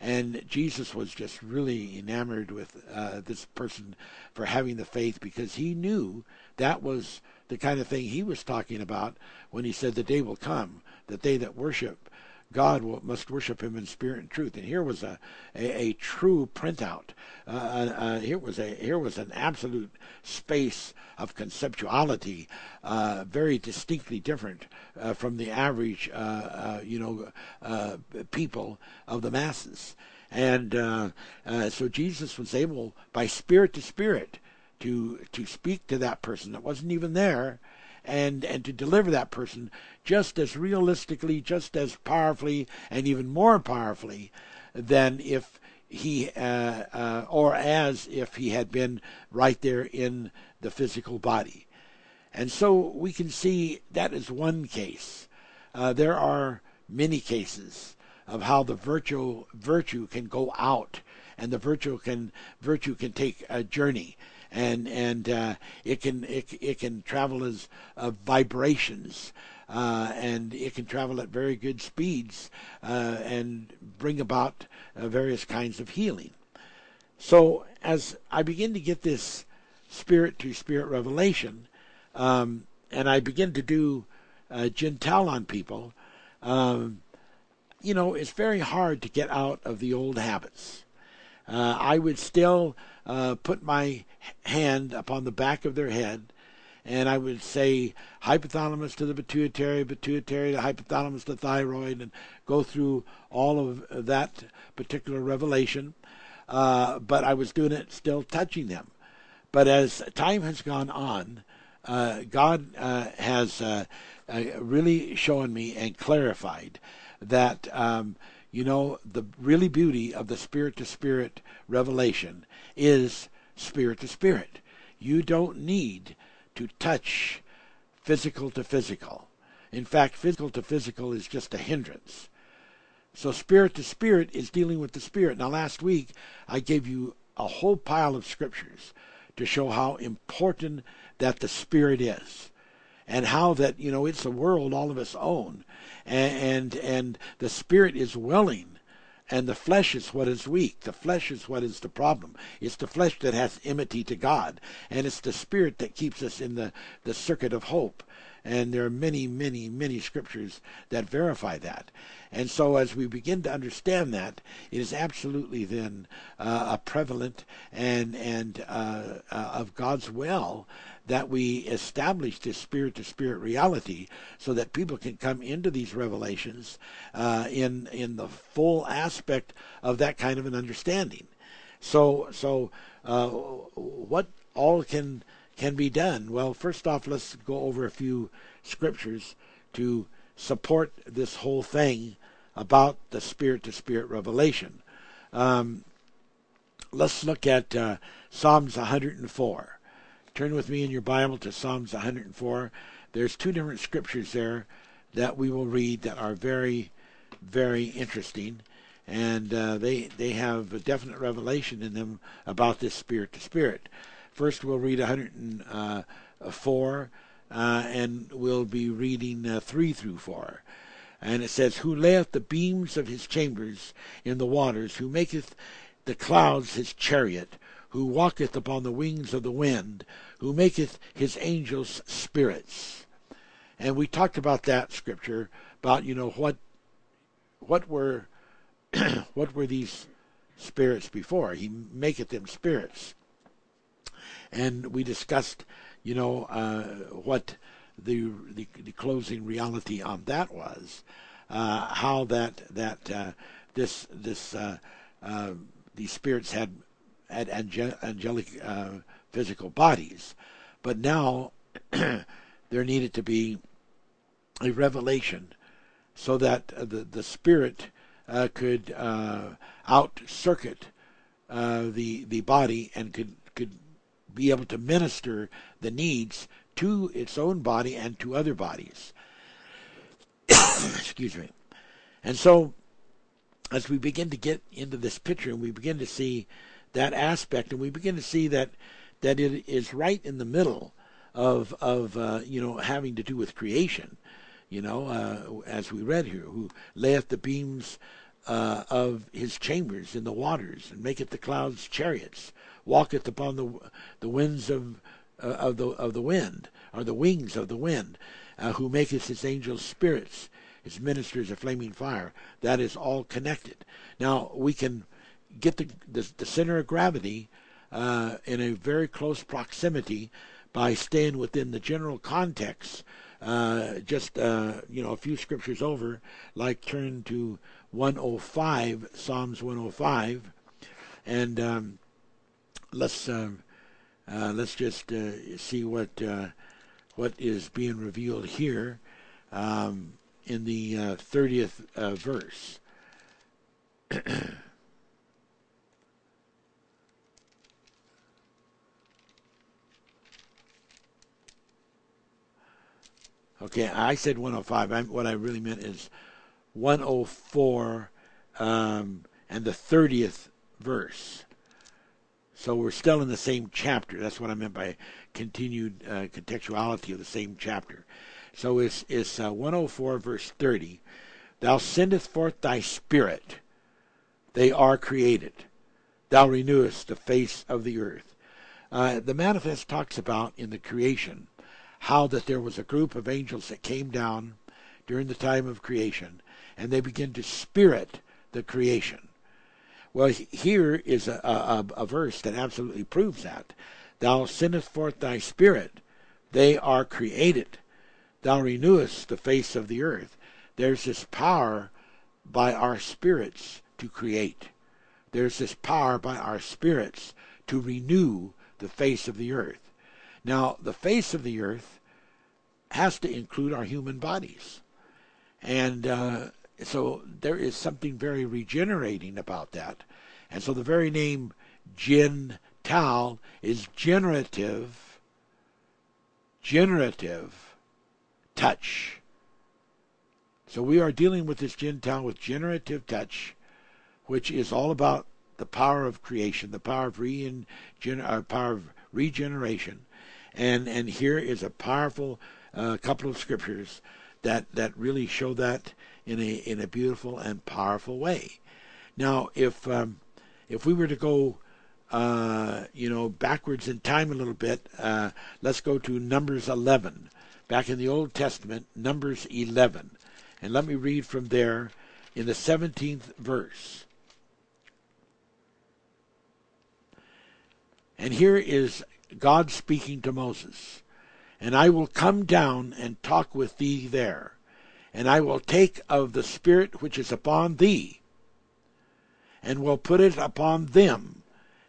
And Jesus was just really enamored with uh, this person for having the faith because he knew that was the kind of thing he was talking about when he said, The day will come that they that worship God must worship Him in spirit and truth. And here was a a, a true printout. Uh, uh, uh, here was a here was an absolute space of conceptuality, uh, very distinctly different uh, from the average, uh, you know, people of the masses. And so Jesus was able, by spirit to spirit, to to speak to that person that wasn't even there and and to deliver that person just as realistically, just as powerfully, and even more powerfully than if he uh, uh, or as if he had been right there in the physical body. And so we can see that is one case. Uh, there are many cases of how the virtue virtue can go out, and the virtue can virtue can take a journey and and uh, it can it, it can travel as uh, vibrations. Uh, and it can travel at very good speeds uh, and bring about uh, various kinds of healing. So, as I begin to get this spirit to spirit revelation, um, and I begin to do uh, Jin Tal on people, um, you know, it's very hard to get out of the old habits. Uh, I would still uh, put my hand upon the back of their head, and I would say hypothalamus to the pituitary, pituitary to hypothalamus to thyroid, and go through all of that particular revelation. Uh, but I was doing it still touching them. But as time has gone on, uh, God uh, has uh, uh, really shown me and clarified that. Um, you know, the really beauty of the spirit to spirit revelation is spirit to spirit. You don't need to touch physical to physical. In fact, physical to physical is just a hindrance. So spirit to spirit is dealing with the spirit. Now, last week I gave you a whole pile of scriptures to show how important that the spirit is and how that you know it's a world all of its own and and, and the spirit is willing and the flesh is what is weak. The flesh is what is the problem. It's the flesh that has enmity to God, and it's the spirit that keeps us in the, the circuit of hope. And there are many, many, many scriptures that verify that. And so, as we begin to understand that, it is absolutely then uh, a prevalent and and uh, uh, of God's will that we establish this spirit to spirit reality so that people can come into these revelations uh, in in the full aspect of that kind of an understanding. So so uh, what all can can be done? Well, first off, let's go over a few scriptures to support this whole thing about the spirit to spirit revelation. Um, let's look at uh, Psalms 104. Turn with me in your Bible to Psalms 104. There's two different scriptures there that we will read that are very, very interesting, and uh, they they have a definite revelation in them about this spirit to spirit. First, we'll read 104, uh, and we'll be reading uh, three through four. And it says, Who layeth the beams of his chambers in the waters, who maketh the clouds his chariot, who walketh upon the wings of the wind, who maketh his angels spirits. And we talked about that scripture about you know what what were what were these spirits before? He maketh them spirits. And we discussed, you know, uh, what the, the, the closing reality on that was, uh, how that that uh, this this uh, uh, these spirits had had ange- angelic uh, physical bodies. But now there needed to be a revelation so that the, the spirit uh, could uh, out circuit uh, the, the body and could, could be able to minister the needs to its own body and to other bodies. Excuse me. And so, as we begin to get into this picture and we begin to see that aspect, and we begin to see that that it is right in the middle of of uh, you know having to do with creation. You know, uh, as we read here, who layeth the beams uh, of his chambers in the waters, and maketh the clouds chariots, walketh upon the the winds of uh, of the of the wind, or the wings of the wind, uh, who maketh his angels spirits, his ministers a flaming fire. That is all connected. Now we can get the the, the center of gravity uh, in a very close proximity by staying within the general context. Uh, just uh, you know a few scriptures over, like turn to 105, Psalms 105, and um, let's um, uh, let's just uh, see what uh, what is being revealed here um, in the uh, thirtieth verse. Okay, I said 105. I, what I really meant is 104 um, and the 30th verse. So we're still in the same chapter. That's what I meant by continued uh, contextuality of the same chapter. So it's, it's uh, 104 verse 30. Thou sendest forth thy spirit. They are created. Thou renewest the face of the earth. Uh, the manifest talks about in the creation how that there was a group of angels that came down during the time of creation and they begin to spirit the creation. Well, here is a, a, a verse that absolutely proves that. Thou sendest forth thy spirit, they are created. Thou renewest the face of the earth. There's this power by our spirits to create. There's this power by our spirits to renew the face of the earth. Now, the face of the earth has to include our human bodies. And uh, so there is something very regenerating about that. And so the very name Jin Tal is generative, generative touch. So we are dealing with this Jin Tal with generative touch, which is all about the power of creation, the power of, re- uh, power of regeneration. And, and here is a powerful uh, couple of scriptures that, that really show that in a, in a beautiful and powerful way. Now, if, um, if we were to go uh, you know, backwards in time a little bit, uh, let's go to Numbers 11. Back in the Old Testament, Numbers 11. And let me read from there in the 17th verse. And here is God speaking to Moses. And I will come down and talk with thee there. And I will take of the Spirit which is upon thee, and will put it upon them,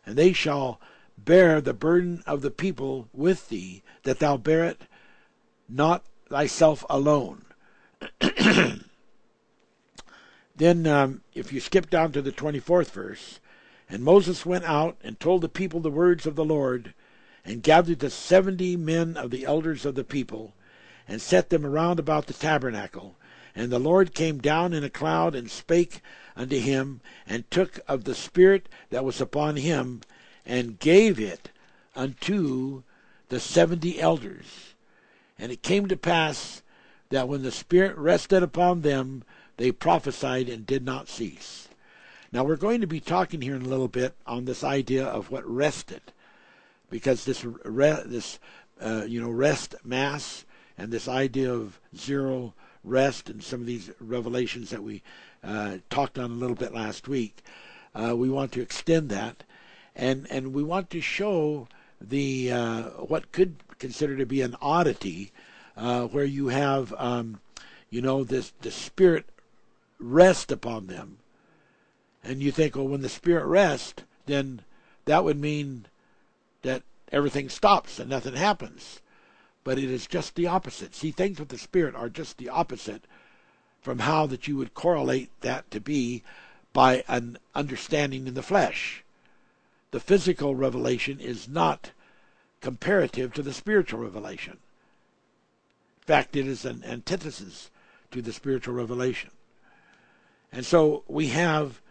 and they shall bear the burden of the people with thee, that thou bear it not thyself alone. then, um, if you skip down to the 24th verse, and Moses went out and told the people the words of the Lord, and gathered the seventy men of the elders of the people, and set them around about the tabernacle. And the Lord came down in a cloud and spake unto him, and took of the Spirit that was upon him, and gave it unto the seventy elders. And it came to pass that when the Spirit rested upon them, they prophesied and did not cease. Now we're going to be talking here in a little bit on this idea of what rested, because this re- this uh, you know rest mass and this idea of zero rest and some of these revelations that we uh, talked on a little bit last week. Uh, we want to extend that, and and we want to show the uh, what could consider to be an oddity, uh, where you have um, you know this the spirit rest upon them, and you think, well, when the spirit rests, then that would mean that everything stops and nothing happens but it is just the opposite. See, things with the Spirit are just the opposite from how that you would correlate that to be by an understanding in the flesh. The physical revelation is not comparative to the spiritual revelation. In fact, it is an antithesis to the spiritual revelation. And so we have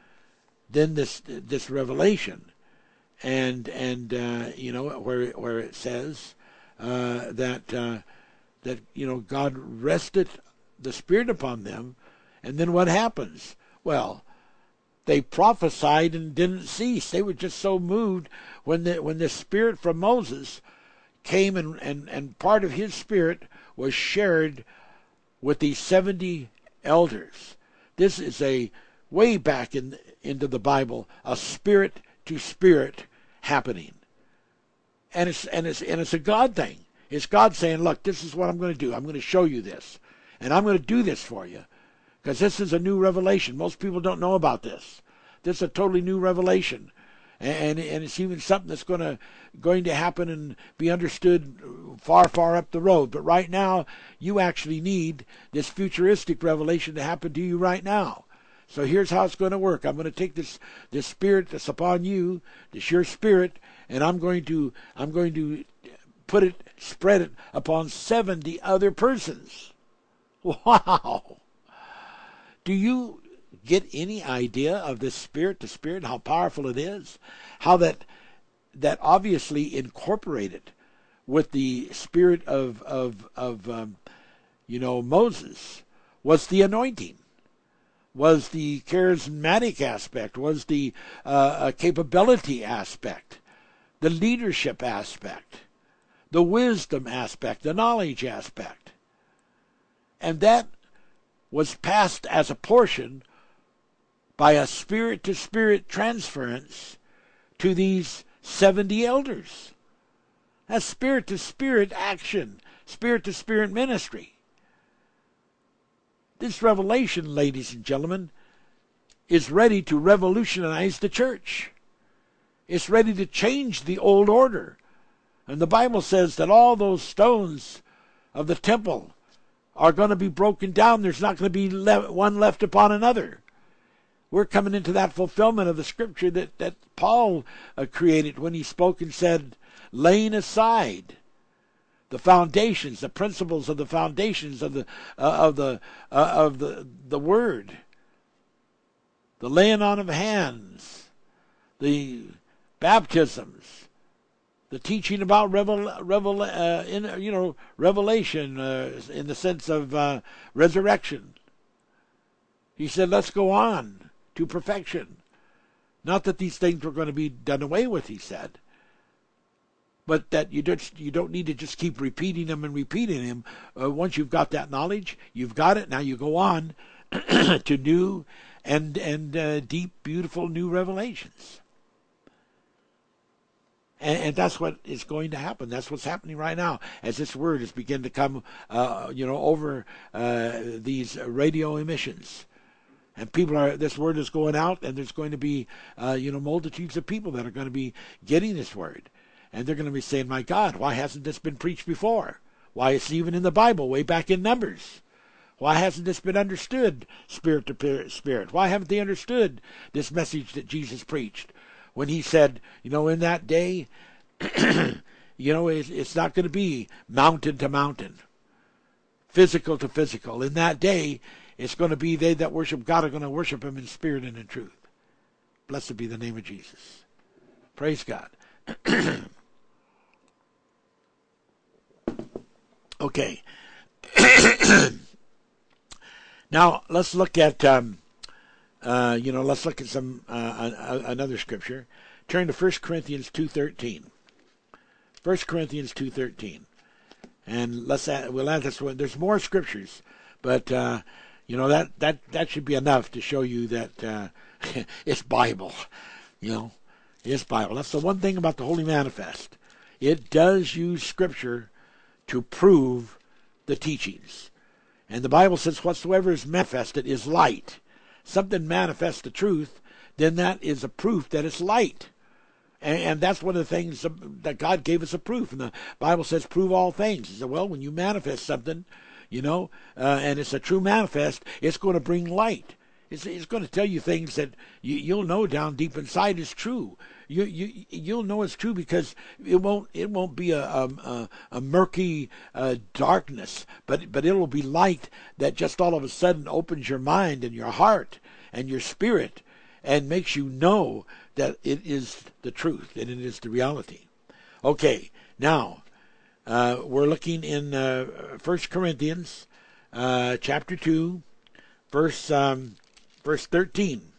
then this this revelation, and and uh, you know where where it says uh, that uh, that you know God rested the Spirit upon them, and then what happens? Well, they prophesied and didn't cease. They were just so moved when the when the Spirit from Moses came and and, and part of his spirit was shared with these seventy elders. This is a way back in into the Bible, a spirit to spirit happening. And it's and it's and it's a God thing. It's God saying, "Look, this is what I'm going to do. I'm going to show you this, and I'm going to do this for you, because this is a new revelation. Most people don't know about this. This is a totally new revelation, and and it's even something that's going to going to happen and be understood far far up the road. But right now, you actually need this futuristic revelation to happen to you right now. So here's how it's going to work. I'm going to take this this spirit that's upon you, this your spirit, and I'm going to I'm going to put it spread it upon 70 other persons. Wow. Do you get any idea of this spirit to spirit how powerful it is? How that that obviously incorporated with the spirit of of of um, you know Moses was the anointing was the charismatic aspect, was the uh, uh, capability aspect, the leadership aspect, the wisdom aspect, the knowledge aspect. And that was passed as a portion by a spirit to spirit transference to these 70 elders. That's spirit to spirit action, spirit to spirit ministry. This revelation, ladies and gentlemen, is ready to revolutionize the church. It's ready to change the old order. And the Bible says that all those stones of the temple are going to be broken down. There's not going to be le- one left upon another. We're coming into that fulfillment of the scripture that, that Paul uh, created when he spoke and said, laying aside the foundations, the principles of the foundations of the uh, of the uh, of the the word, the laying on of hands, the baptisms, the teaching about revel, revel uh, in, you know revelation uh, in the sense of uh, resurrection. He said, "Let's go on to perfection." Not that these things were going to be done away with, he said but that you don't you don't need to just keep repeating them and repeating them. Uh, once you've got that knowledge, you've got it. Now you go on to new and and uh, deep, beautiful new revelations. And, and, that's what is going to happen. That's what's happening right now as this word is begun to come, uh, you know, over uh, these radio emissions and people are this word is going out and there's going to be uh, you know multitudes of people that are going to be getting this word and they're going to be saying, My God, why hasn't this been preached before? Why it's even in the Bible, way back in Numbers. Why hasn't this been understood, spirit to spirit? Why haven't they understood this message that Jesus preached when he said, you know, in that day, you know, it's not going to be mountain to mountain, physical to physical. In that day, it's going to be they that worship God are going to worship him in spirit and in truth. Blessed be the name of Jesus. Praise God. Okay. now let's look at um, uh, you know let's look at some uh, another scripture. Turn to 1 Corinthians two thirteen. 1 Corinthians two thirteen, and let's add, we'll add this one. There's more scriptures, but uh, you know that that that should be enough to show you that uh, it's Bible. You know, it's Bible. That's the one thing about the Holy Manifest. It does use scripture to prove the teachings. And the Bible says, whatsoever is manifested is light. Something manifests the truth, then that is a proof that it's light. And, and that's one of the things that God gave us a proof. And the Bible says, prove all things. He said, well, when you manifest something, you know, uh, and it's a true manifest, it's going to bring light. It's, it's going to tell you things that you, you'll know down deep inside is true you you you'll know it's true because it won't it won't be a a, a murky uh, darkness, but but it'll be light that just all of a sudden opens your mind and your heart and your spirit and makes you know that it is the truth and it is the reality. Okay, now uh, we're looking in uh, First Corinthians uh, chapter two, verse um, verse thirteen.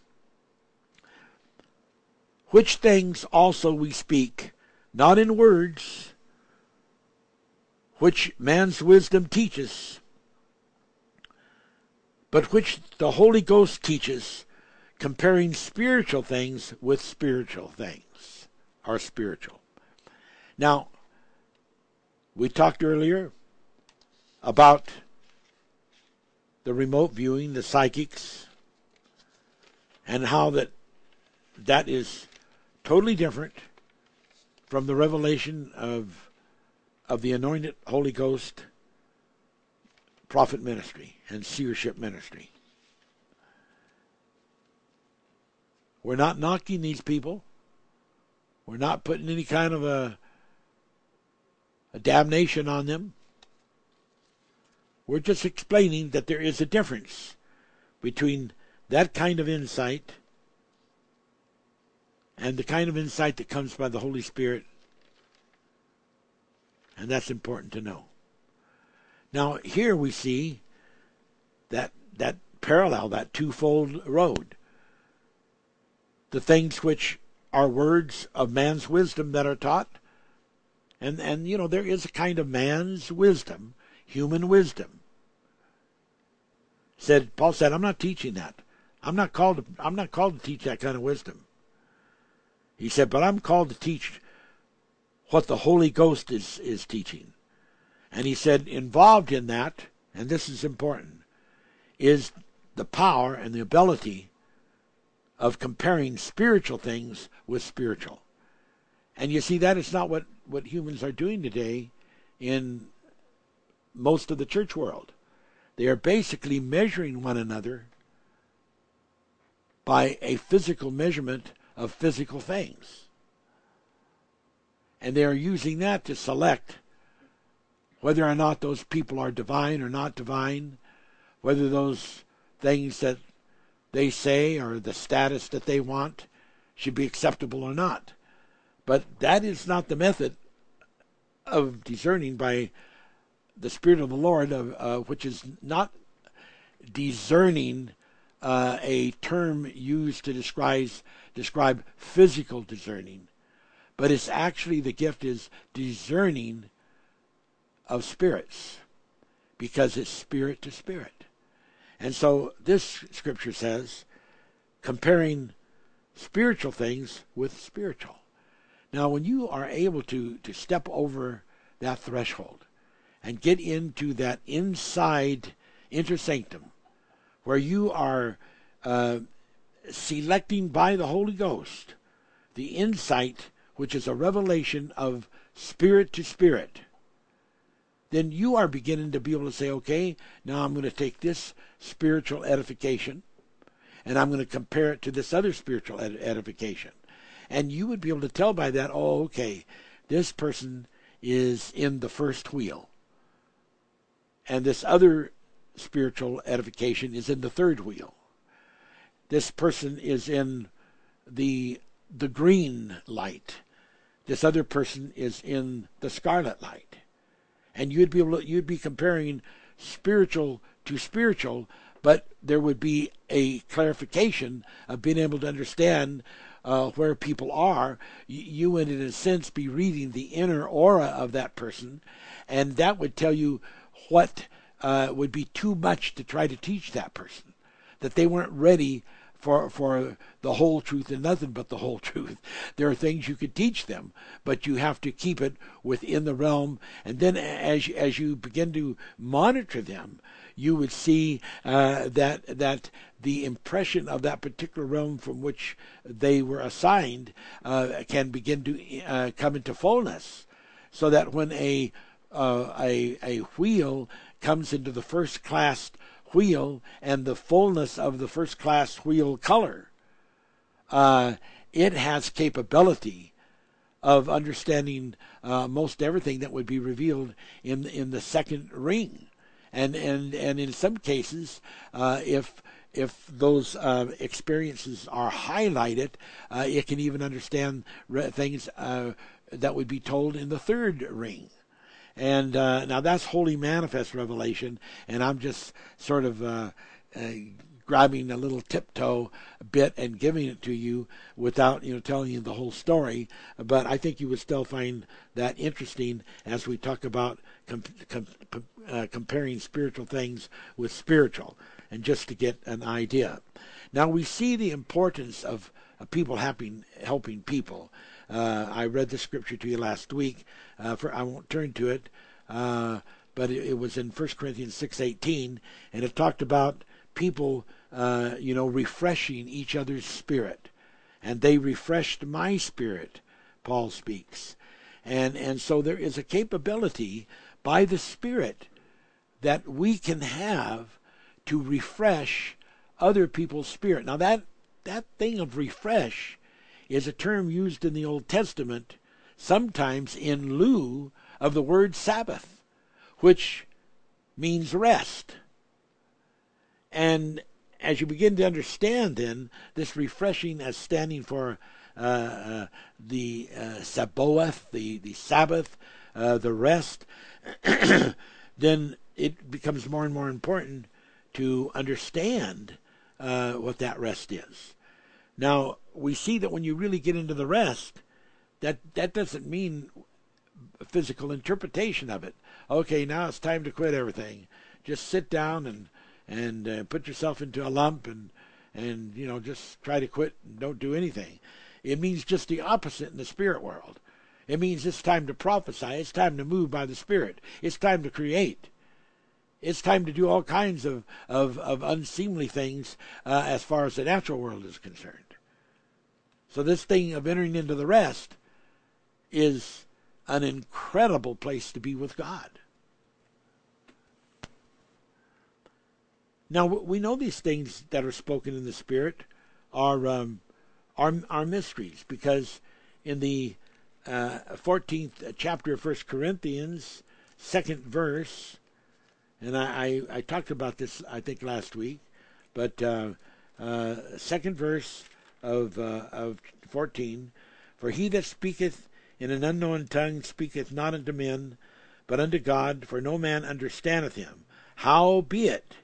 Which things also we speak, not in words, which man's wisdom teaches, but which the Holy Ghost teaches, comparing spiritual things with spiritual things, are spiritual. Now, we talked earlier about the remote viewing, the psychics, and how that that is totally different from the revelation of of the anointed Holy Ghost prophet ministry and seership ministry. We're not knocking these people. We're not putting any kind of a, a damnation on them. We're just explaining that there is a difference between that kind of insight and the kind of insight that comes by the Holy Spirit. And that's important to know. Now, here we see that, that parallel, that twofold road. The things which are words of man's wisdom that are taught. And, and you know, there is a kind of man's wisdom, human wisdom. Said Paul said, I'm not teaching that. I'm not called to, I'm not called to teach that kind of wisdom. He said, but I'm called to teach what the Holy Ghost is, is teaching. And he said, involved in that, and this is important, is the power and the ability of comparing spiritual things with spiritual. And you see, that is not what, what humans are doing today in most of the church world. They are basically measuring one another by a physical measurement of physical things. And they are using that to select whether or not those people are divine or not divine, whether those things that they say or the status that they want should be acceptable or not. But that is not the method of discerning by the Spirit of the Lord, uh, which is not discerning uh, a term used to describe describe physical discerning, but it's actually the gift is discerning of spirits because it's spirit to spirit. And so this scripture says, comparing spiritual things with spiritual. Now, when you are able to, to step over that threshold and get into that inside inter sanctum, where you are uh, selecting by the Holy Ghost the insight which is a revelation of spirit to spirit, then you are beginning to be able to say, okay, now I'm going to take this spiritual edification and I'm going to compare it to this other spiritual ed- edification. And you would be able to tell by that, oh, okay, this person is in the first wheel. And this other spiritual edification is in the third wheel. This person is in the the green light. This other person is in the scarlet light and you'd be able to, you'd be comparing spiritual to spiritual, but there would be a clarification of being able to understand uh, where people are. You would, in a sense, be reading the inner aura of that person, and that would tell you what uh, would be too much to try to teach that person, that they weren't ready for for the whole truth and nothing but the whole truth. There are things you could teach them, but you have to keep it within the realm. And then as as you begin to monitor them, you would see uh, that that the impression of that particular realm from which they were assigned uh, can begin to uh, come into fullness, so that when a uh, a a wheel comes into the first class wheel and the fullness of the first class wheel color. Uh, it has capability of understanding uh, most everything that would be revealed in in the second ring, and and and in some cases, uh, if if those uh, experiences are highlighted, uh, it can even understand re- things uh, that would be told in the third ring. And uh, now that's holy manifest revelation, and I'm just sort of uh, uh, grabbing a little tiptoe bit and giving it to you without you know telling you the whole story. But I think you would still find that interesting as we talk about com- com- uh, comparing spiritual things with spiritual. and just to get an idea. Now we see the importance of, of people helping helping people. Uh, I read the scripture to you last week. Uh, for I won't turn to it, uh, but it, it, was in 1 Corinthians six eighteen, and it talked about people, uh, you know, refreshing each other's spirit, and they refreshed my spirit. Paul speaks, and and so there is a capability by the Spirit that we can have to refresh other people's spirit. Now that that thing of refresh is a term used in the Old Testament sometimes in lieu of the word Sabbath, which means rest. And as you begin to understand, then, this refreshing as standing for uh, uh, the uh, Sabbath, the, the Sabbath, uh, the rest, then it becomes more and more important to understand uh, what that rest is. Now, we see that when you really get into the rest, that, that doesn't mean physical interpretation of it. Okay, now it's time to quit everything. Just sit down and and uh, put yourself into a lump and and you know just try to quit and don't do anything. It means just the opposite in the spirit world. It means it's time to prophesy. It's time to move by the Spirit. It's time to create. It's time to do all kinds of, of, of unseemly things uh, as far as the natural world is concerned. So, this thing of entering into the rest is an incredible place to be with God. Now, we know these things that are spoken in the Spirit are, um, are, are mysteries because in the uh, 14th chapter of First Corinthians, second verse, and I, I, I, talked about this I think last week, but uh, uh, second verse of uh, of 14, for he that speaketh in an unknown tongue speaketh not unto men, but unto God, for no man understandeth him. Howbeit,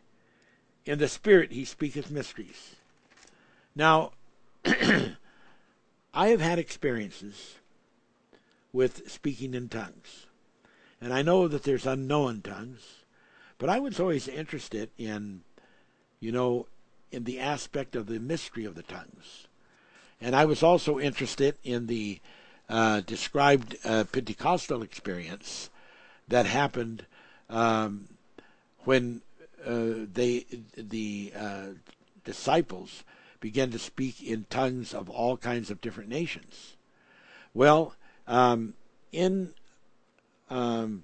in the spirit he speaketh mysteries. Now, I have had experiences with speaking in tongues. And I know that there's unknown tongues, but I was always interested in, you know, in the aspect of the mystery of the tongues. And I was also interested in the uh, described uh, Pentecostal experience that happened um, when uh, they the uh, disciples began to speak in tongues of all kinds of different nations. Well, um, in um,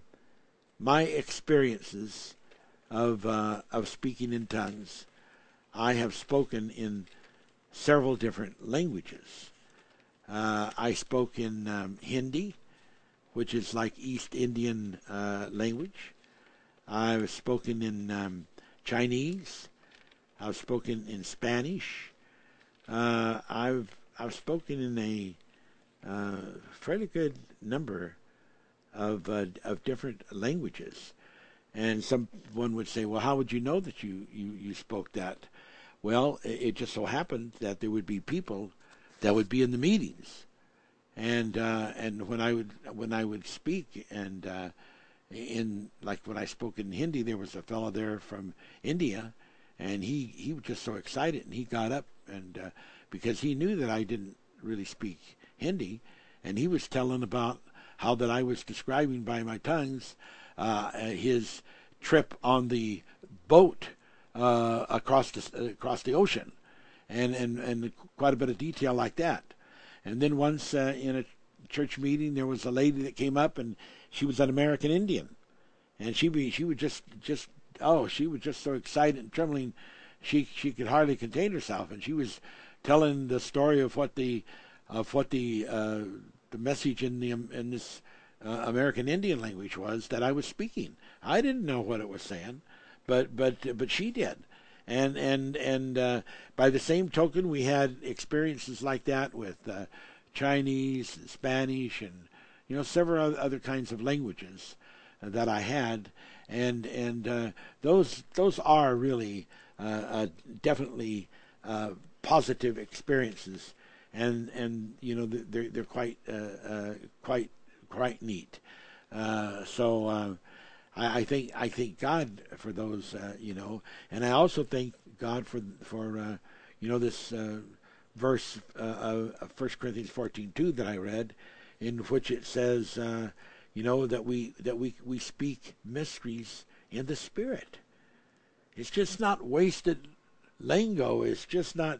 my experiences of uh, of speaking in tongues, I have spoken in several different languages. Uh, I spoke in um, Hindi, which is like East Indian uh, language. I've spoken in um, Chinese. I've spoken in Spanish. Uh, I've I've spoken in a uh, fairly good number of uh, of different languages. And someone would say, "Well, how would you know that you you, you spoke that?" Well, it, just so happened that there would be people that would be in the meetings, and uh, and when I would when I would speak and uh, in like when I spoke in Hindi, there was a fellow there from India, and he he was just so excited, and he got up and uh, because he knew that I didn't really speak Hindi, and he was telling about how that I was describing by my tongues uh, his trip on the boat uh, across the across the ocean, and, and and quite a bit of detail like that. And then once uh, in a church meeting, there was a lady that came up, and she was an American Indian, and she be she was just just oh she was just so excited and trembling, she she could hardly contain herself, and she was telling the story of what the of what the uh, the message in the in this uh, American Indian language was that I was speaking. I didn't know what it was saying, but but but she did, and and and uh, by the same token, we had experiences like that with uh, Chinese, Spanish, and you know several other kinds of languages that I had, and and uh, those those are really uh, uh, definitely positive experiences. And and you know they're they're quite quite quite neat. So I, I think I thank God for those, uh, you know, and I also thank God for for uh, you know this uh, verse uh, of First Corinthians fourteen two that I read, in which it says, uh, you know, that we that we we speak mysteries in the Spirit. It's just not wasted lingo. It's just not,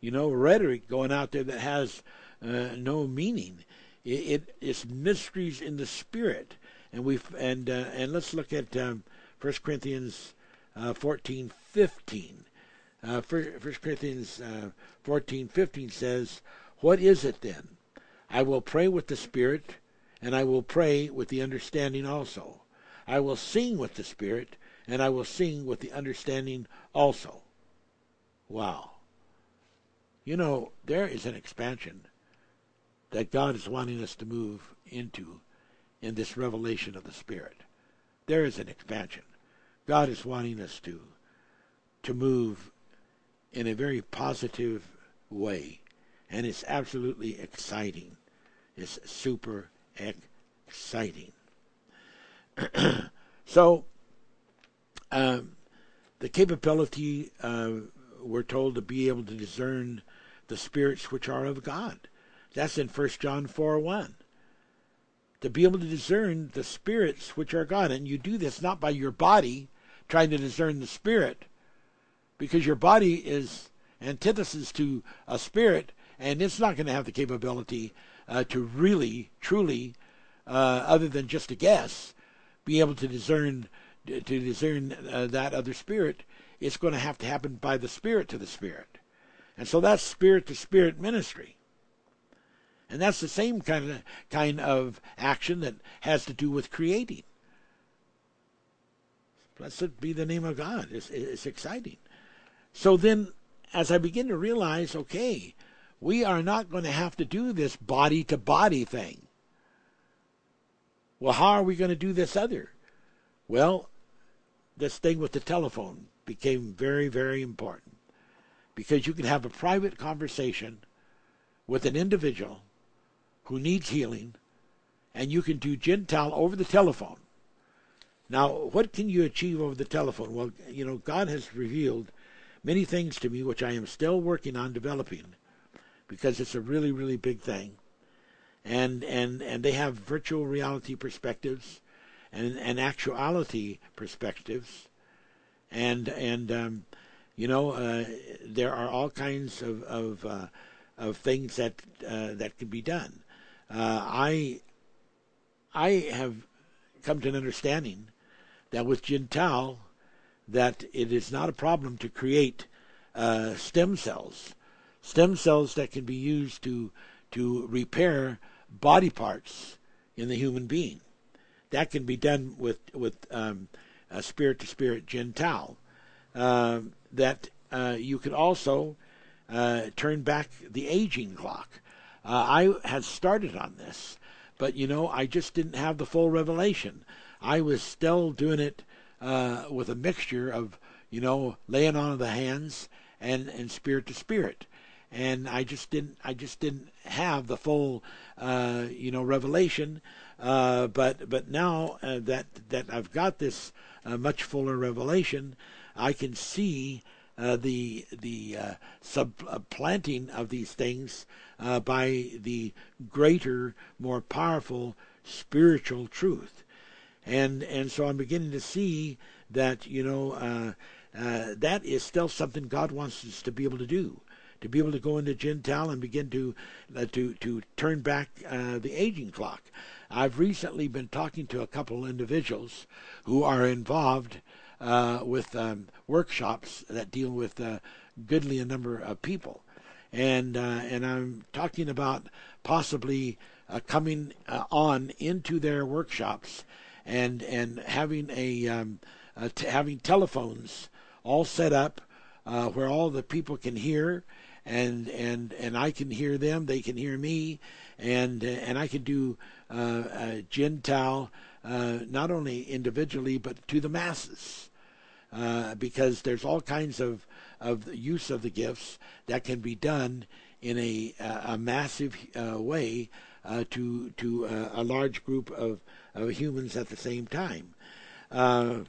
you know, rhetoric going out there that has uh, no meaning. It, it, it's mysteries in the Spirit and we and uh, and let's look at um, 1 Corinthians uh, 14, 15. Uh, 1 Corinthians uh, 14, 15 says, What is it then? I will pray with the Spirit, and I will pray with the understanding also. I will sing with the Spirit, and I will sing with the understanding also. Wow. You know, there is an expansion that God is wanting us to move into in this revelation of the Spirit. There is an expansion. God is wanting us to to move in a very positive way, and it's absolutely exciting. It's super exciting. so, um, the capability uh, we're told to be able to discern the spirits which are of God. That's in 1 John 4 1 to be able to discern the spirits which are God. And you do this not by your body trying to discern the spirit, because your body is antithesis to a spirit, and it's not going to have the capability uh, to really, truly, uh, other than just a guess, be able to discern to discern uh, that other spirit. It's going to have to happen by the spirit to the spirit, and so that's spirit to spirit ministry. And that's the same kind of kind of action that has to do with creating. Blessed be the name of God. It's, it's exciting. So then, as I begin to realize, okay, we are not going to have to do this body to body thing. Well, how are we going to do this other? Well, this thing with the telephone became very, very important because you can have a private conversation with an individual who needs healing, and you can do Jin Tal over the telephone. Now, what can you achieve over the telephone? Well, you know, God has revealed many things to me which I am still working on developing because it's a really, really big thing. And and and they have virtual reality perspectives and and actuality perspectives. And and um, you know, uh, there are all kinds of of uh, of things that uh, that can be done. Uh, I I have come to an understanding that with Jin Tal, that it is not a problem to create uh, stem cells, stem cells that can be used to to repair body parts in the human being. That can be done with with um, spirit to spirit Jin Tal. Uh, that uh, you could also uh, turn back the aging clock. Uh, I had started on this, but you know, I just didn't have the full revelation. I was still doing it uh, with a mixture of, you know, laying on of the hands and, and spirit to spirit. And I just didn't, I just didn't have the full, uh, you know, revelation. Uh, but, but now uh, that that I've got this uh, much fuller revelation, I can see uh, the the uh, supplanting of these things uh, by the greater, more powerful spiritual truth, and and so I'm beginning to see that you know uh, uh, that is still something God wants us to be able to do. To be able to go into Jin Tal and begin to uh, to to turn back the aging clock. I've recently been talking to a couple individuals who are involved uh, with um, workshops that deal with uh, goodly a number of people, and uh, and I'm talking about possibly uh, coming uh, on into their workshops and and having a um, t- having telephones all set up where all the people can hear and and and I can hear them, they can hear me, and and I can do uh, uh, Jin Tal uh, not only individually but to the masses. Uh, because there's all kinds of, of use of the gifts that can be done in a, a massive uh, way uh, to to uh, a large group of, of humans at the same time. Uh,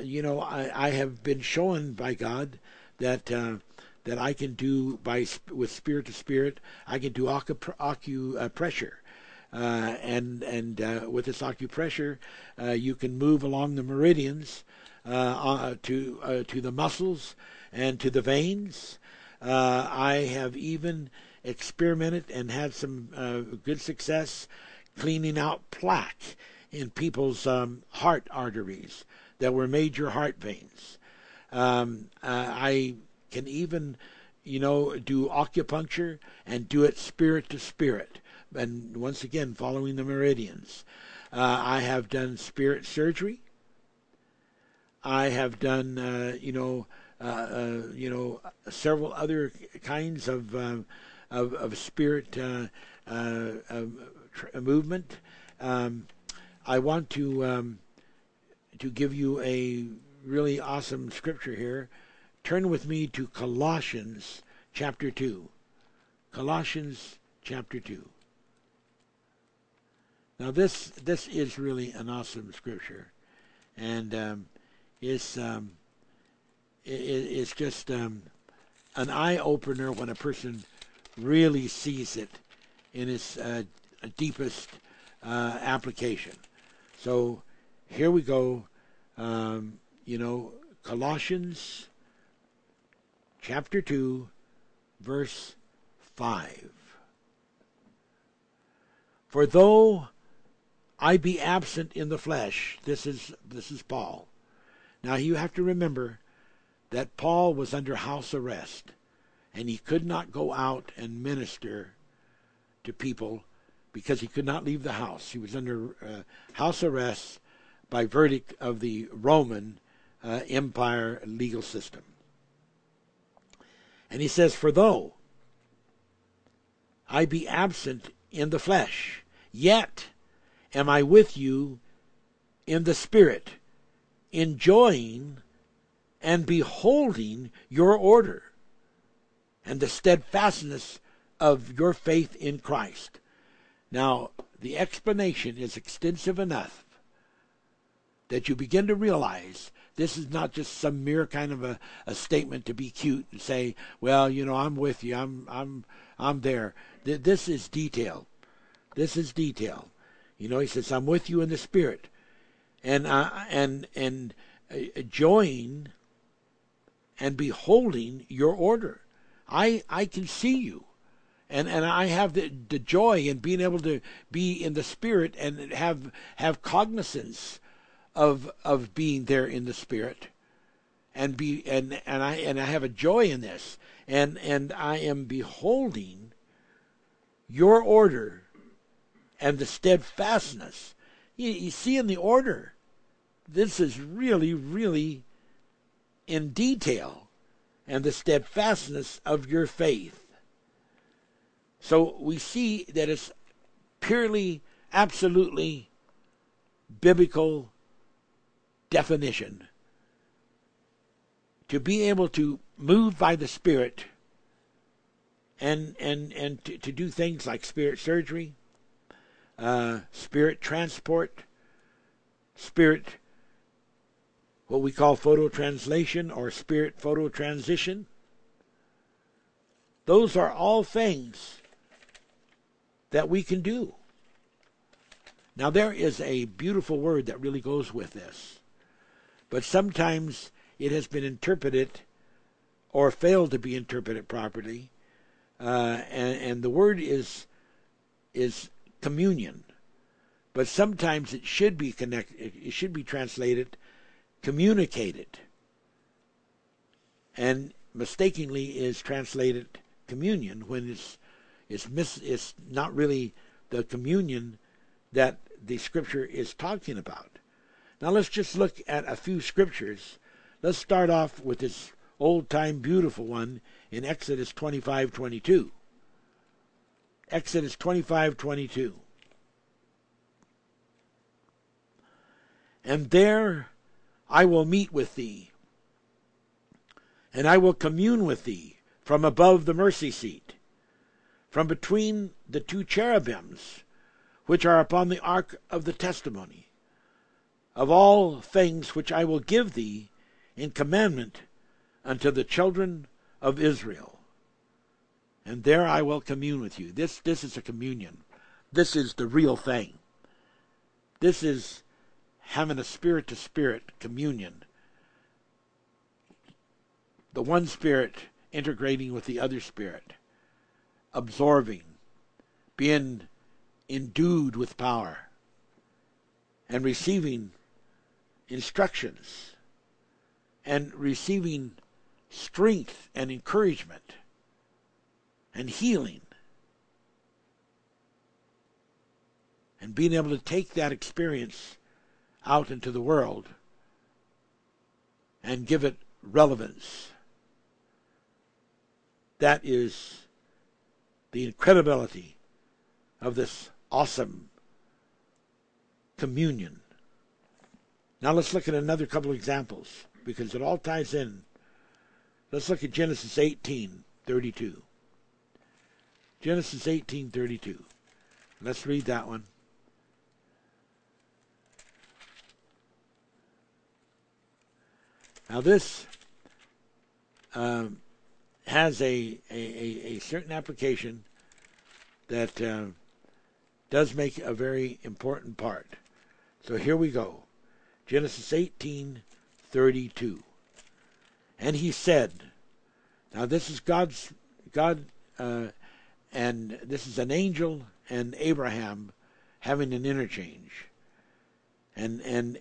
you know, I, I have been shown by God that that I can do by with spirit to spirit. I can do acu, acu uh, and and uh, with this acupressure, uh, you can move along the meridians to to the muscles and to the veins. I have even experimented and had some good success cleaning out plaque in people's um, heart arteries that were major heart veins. Um, I can even, you know, do acupuncture and do it spirit to spirit and once again following the meridians. Uh, I have done spirit surgery. I have done, uh, you know, uh, uh you know, several other kinds of uh, of, of, spirit uh, tr- movement. Um, I want to um, to give you a really awesome scripture here. Turn with me to Colossians chapter two. Colossians chapter two. Now this this is really an awesome scripture, and um, it's um, it's just um, an eye opener when a person really sees it in its uh, deepest uh, application. So here we go. Um, you know, Colossians chapter two, verse five. For though I be absent in the flesh. This is this is Paul. Now you have to remember that Paul was under house arrest and he could not go out and minister to people because he could not leave the house. He was under uh, house arrest by verdict of the Roman uh, Empire legal system. And he says, For though I be absent in the flesh, yet am I with you in the Spirit, enjoying and beholding your order and the steadfastness of your faith in Christ. Now, the explanation is extensive enough that you begin to realize this is not just some mere kind of a, a statement to be cute and say, well, you know, I'm with you, I'm I'm I'm there. This is detail. This is detail. You know, he says, "I'm with you in the spirit," and uh, and and join and beholding your order. I I can see you, and and I have the the joy in being able to be in the spirit and have have cognizance of of being there in the spirit, and be and and I and I have a joy in this, and and I am beholding your order and the steadfastness. You, you see in the order, this is really, really in detail, and the steadfastness of your faith. So we see that it's purely, absolutely biblical definition. To be able to move by the Spirit and and and to, to do things like spirit surgery, uh, spirit transport, spirit, what we call photo translation or spirit photo transition. Those are all things that we can do. Now, there is a beautiful word that really goes with this, but sometimes it has been interpreted or failed to be interpreted properly, uh, and, and the word is is communion. But sometimes it should be connected, it should be translated communicated. And mistakenly is translated communion when it's it's mis, it's not really the communion that the scripture is talking about. Now let's just look at a few scriptures. Let's start off with this old time beautiful one in Exodus 25:22. Exodus 25:22. And there I will meet with thee, and I will commune with thee from above the mercy seat, from between the two cherubims which are upon the ark of the testimony. of all things which I will give thee in commandment unto the children of Israel. And there I will commune with you. This, this is a communion. This is the real thing. This is having a spirit to spirit communion. The one spirit integrating with the other spirit, absorbing, being endued with power, and receiving instructions. And receiving strength and encouragement. And healing. And being able to take that experience out into the world and give it relevance. That is the incredibility of this awesome communion. Now let's look at another couple of examples because it all ties in. Let's look at Genesis 18:32. Genesis 18:32. Let's read that one. Now this um, has a, a, a, certain application that uh, does make a very important part. So here we go. Genesis 18:32. And he said, now this is God's God uh, and this is an angel and Abraham having an interchange. And and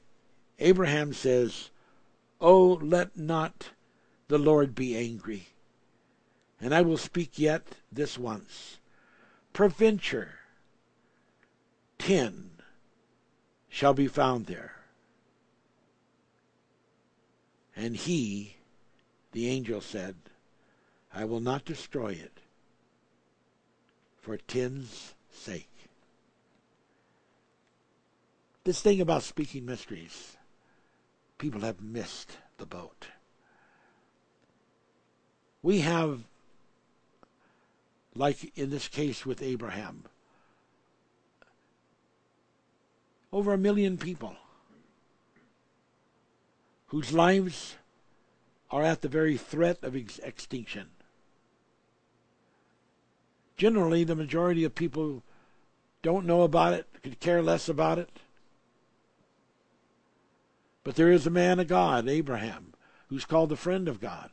Abraham says, "Oh, let not the Lord be angry, and I will speak yet this once. Proventure, ten shall be found there. And he, the angel, said, I will not destroy it for ten's sake. This thing about speaking mysteries, people have missed the boat. We have, like in this case with Abraham, over a million people whose lives are at the very threat of ex- extinction. Generally, the majority of people don't know about it, could care less about it. But there is a man of God, Abraham, who's called the friend of God.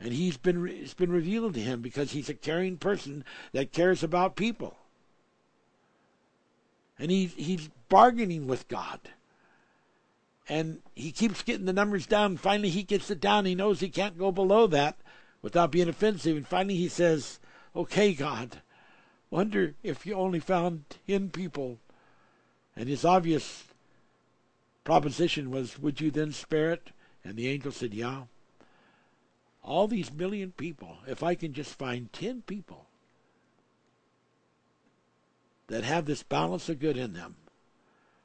And he's been it's been revealed to him because he's a caring person that cares about people. And he, he's bargaining with God. And he keeps getting the numbers down. Finally, he gets it down. He knows he can't go below that without being offensive. And finally, he says, Okay, God, wonder if you only found 10 people. And it's obvious proposition was, Would you then spare it? And the angel said, Yeah. All these million people, if I can just find 10 people that have this balance of good in them,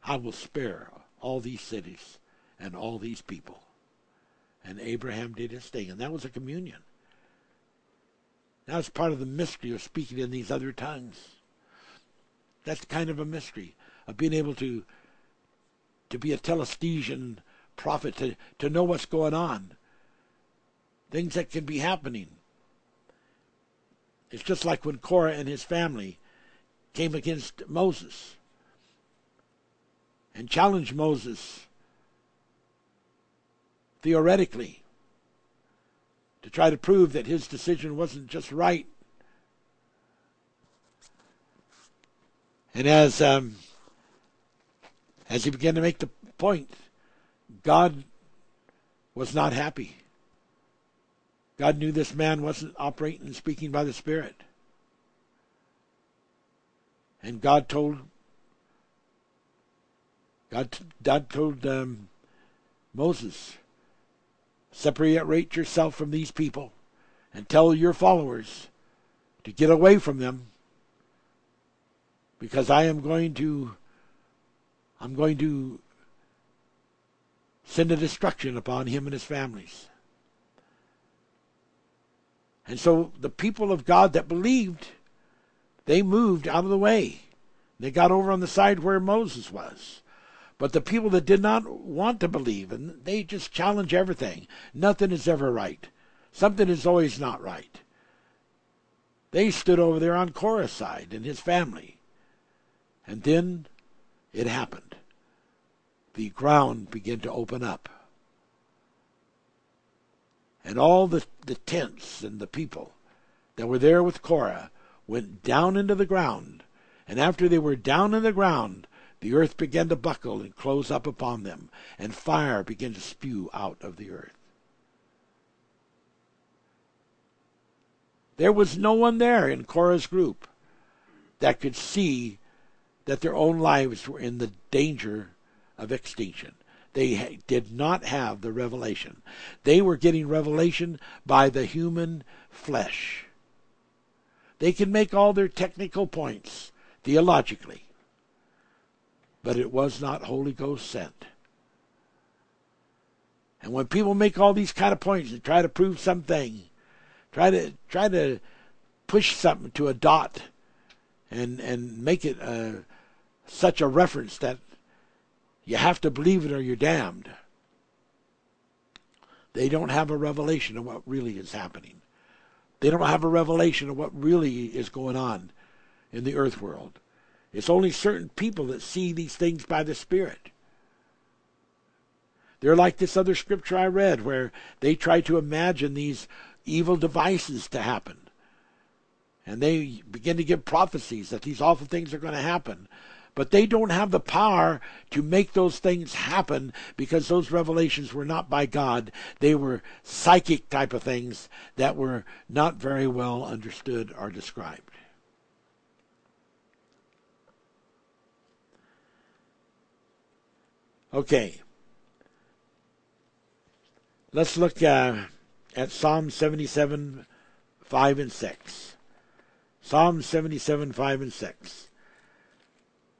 I will spare all these cities and all these people. And Abraham did his thing, and that was a communion. That's part of the mystery of speaking in these other tongues. That's kind of a mystery of being able to to be a telestesian prophet, to, to know what's going on. Things that can be happening. It's just like when Korah and his family came against Moses and challenged Moses theoretically to try to prove that his decision wasn't just right. And as um, as he began to make the point, God was not happy. God knew this man wasn't operating and speaking by the Spirit. And God told God, God told um, Moses, separate yourself from these people and tell your followers to get away from them because I am going to I'm going to send a destruction upon him and his families. And so the people of God that believed, they moved out of the way. They got over on the side where Moses was. But the people that did not want to believe, and they just challenge everything. Nothing is ever right. Something is always not right. They stood over there on Korah's side and his family. And then it happened. The ground began to open up. And all the, the tents and the people that were there with Korah went down into the ground. And after they were down in the ground, the earth began to buckle and close up upon them, and fire began to spew out of the earth. There was no one there in Korah's group that could see that their own lives were in the danger of extinction. They did not have the revelation. They were getting revelation by the human flesh. They can make all their technical points theologically, but it was not Holy Ghost sent. And when people make all these kind of points and try to prove something, try to try to push something to a dot and and make it uh, such a reference that you have to believe it or you're damned. They don't have a revelation of what really is happening. They don't have a revelation of what really is going on in the earth world. It's only certain people that see these things by the Spirit. They're like this other scripture I read where they try to imagine these evil devices to happen. And they begin to give prophecies that these awful things are going to happen. But they don't have the power to make those things happen because those revelations were not by God. They were psychic type of things that were not very well understood or described. Okay. Let's look uh, at Psalm 77, 5 and 6. Psalm 77, 5 and 6.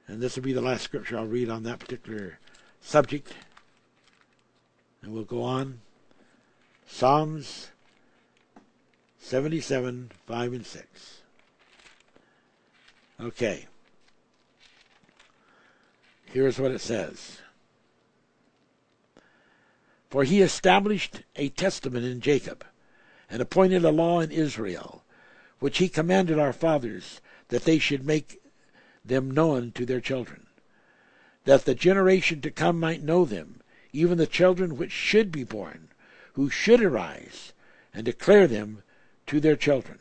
And this will be the last scripture I'll read on that particular subject. And we'll go on. Psalms 77, 5 and 6. Okay. Here's what it says. For he established a testament in Jacob, and appointed a law in Israel, which he commanded our fathers, that they should make them known to their children, that the generation to come might know them, even the children which should be born, who should arise, and declare them to their children.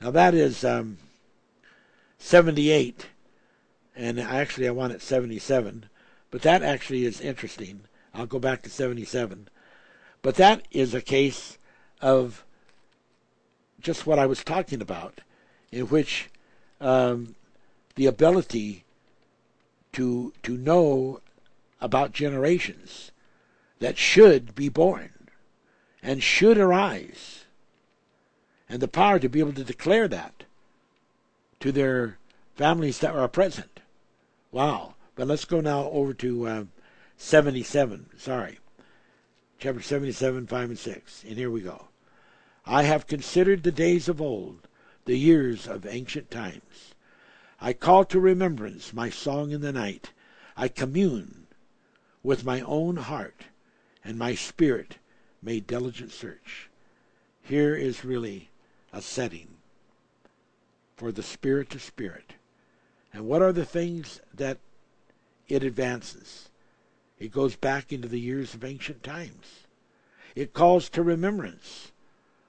Now that is um, 78, and actually I want it 77, but that actually is interesting. I'll go back to 77. But that is a case of just what I was talking about, in which um, the ability to to know about generations that should be born and should arise, and the power to be able to declare that to their families that are present. Wow! But let's go now over to uh, 77. Sorry, chapter 77, 5 and 6, and here we go. I have considered the days of old, the years of ancient times. I call to remembrance my song in the night. I commune with my own heart, and my spirit made diligent search. Here is really a setting for the spirit to spirit. And what are the things that it advances? It goes back into the years of ancient times. It calls to remembrance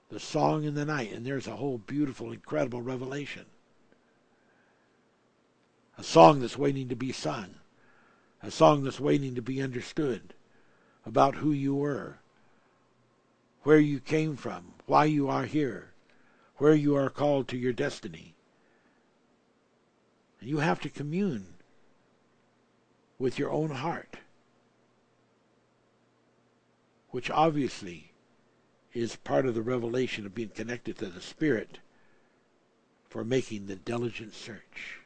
the song in the night, and there's a whole beautiful, incredible revelation. A song that's waiting to be sung, a song that's waiting to be understood about who you were, where you came from, why you are here, where you are called to your destiny. And you have to commune with your own heart, which obviously is part of the revelation of being connected to the Spirit for making the diligent search.